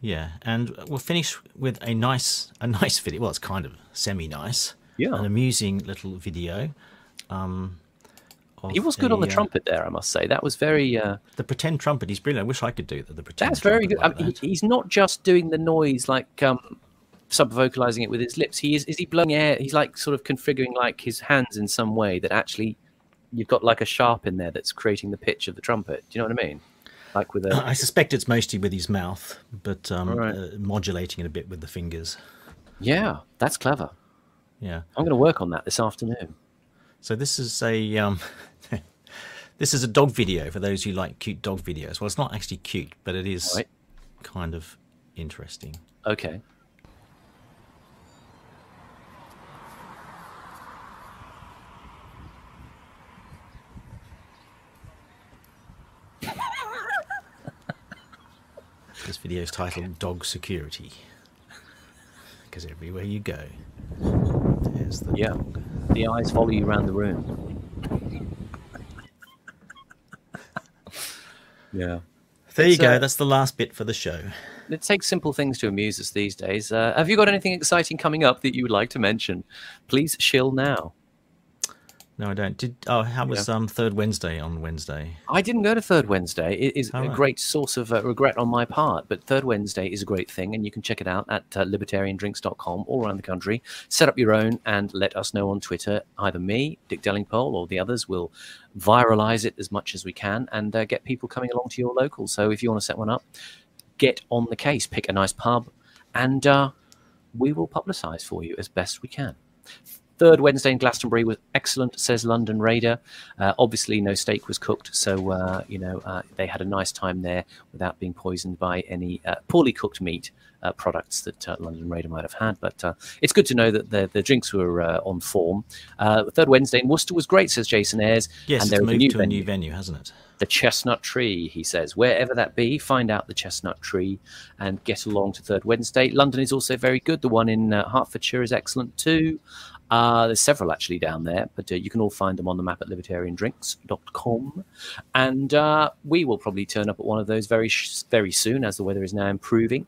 Yeah, and we'll finish with a nice a nice video. Well, it's kind of semi nice. Yeah. An amusing little video. Um, He was good on the uh, trumpet there, I must say. That was very. Uh, The pretend trumpet. He's brilliant. I wish I could do the, the pretend. that's very good. I mean, that. he's not just doing the noise like um, sub vocalizing it with his lips. He is. Is he blowing air? He's like sort of configuring like his hands in some way that actually you've got like a sharp in there that's creating the pitch of the trumpet. Do you know what I mean? like with a. I suspect it's mostly with his mouth, but um, Right. uh, modulating it a bit with the fingers. Yeah, that's clever. Yeah. I'm going to work on that this afternoon. So this is a um, this is a dog video for those who like cute dog videos. Well, it's not actually cute, but it is Right. kind of interesting. Okay. This video is titled "Dog Security" because everywhere you go, there's the Yeah. The eyes follow you around the room. yeah. There you go. uh, That's the last bit for the show. It takes simple things to amuse us these days. Uh, have you got anything exciting coming up that you would like to mention? Please shill now. No, I don't. Did oh, how was um Third Wednesday on Wednesday? I didn't go to Third Wednesday. It is Oh, a right. great source of uh, regret on my part, but Third Wednesday is a great thing, and you can check it out at uh, libertariandrinks.com all around the country. Set up your own and let us know on Twitter. Either me, Dick Delingpole, or the others will viralize it as much as we can and uh, get people coming along to your local. So if you want to set one up, get on the case, pick a nice pub, and uh, we will publicise for you as best we can. Third Wednesday in Glastonbury was excellent, says London Raider. Uh, obviously, no steak was cooked, so uh, you know uh, they had a nice time there without being poisoned by any uh, poorly cooked meat uh, products that uh, London Raider might have had. But uh, it's good to know that the, the drinks were uh, on form. Uh, Third Wednesday in Worcester was great, says Jason Ayres. Yes, and it's moved a new to venue. a new venue, hasn't it? The Chestnut Tree, he says. Wherever that be, find out the Chestnut Tree and get along to Third Wednesday. London is also very good. The one in uh, Hertfordshire is excellent too. Uh, there's several actually down there, but uh, you can all find them on the map at libertariandrinks.com. And uh, we will probably turn up at one of those very, very soon as the weather is now improving.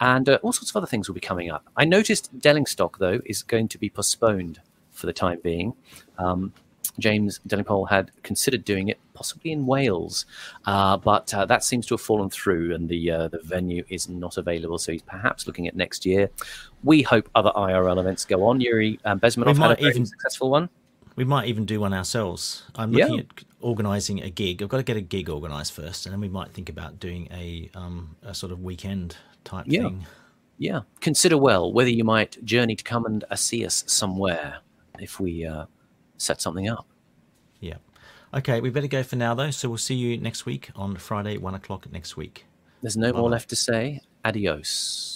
And uh, all sorts of other things will be coming up. I noticed Delingstock, though, is going to be postponed for the time being. Um, James Delingpole had considered doing it possibly in Wales, uh, but uh, that seems to have fallen through, and the uh, the venue is not available. So he's perhaps looking at next year. We hope other IRL events go on. Yuri um, Bezmenov had a very even- successful one. We might even do one ourselves. I'm Yeah. looking at organising a gig. I've got to get a gig organised first, and then we might think about doing a um, a sort of weekend type Yeah. thing. Yeah, consider well whether you might journey to come and uh, see us somewhere if we uh, set something up. Yeah. Okay, we better go for now though. So we'll see you next week on Friday, one o'clock next week. There's no more Bye-bye. left to say. Adios.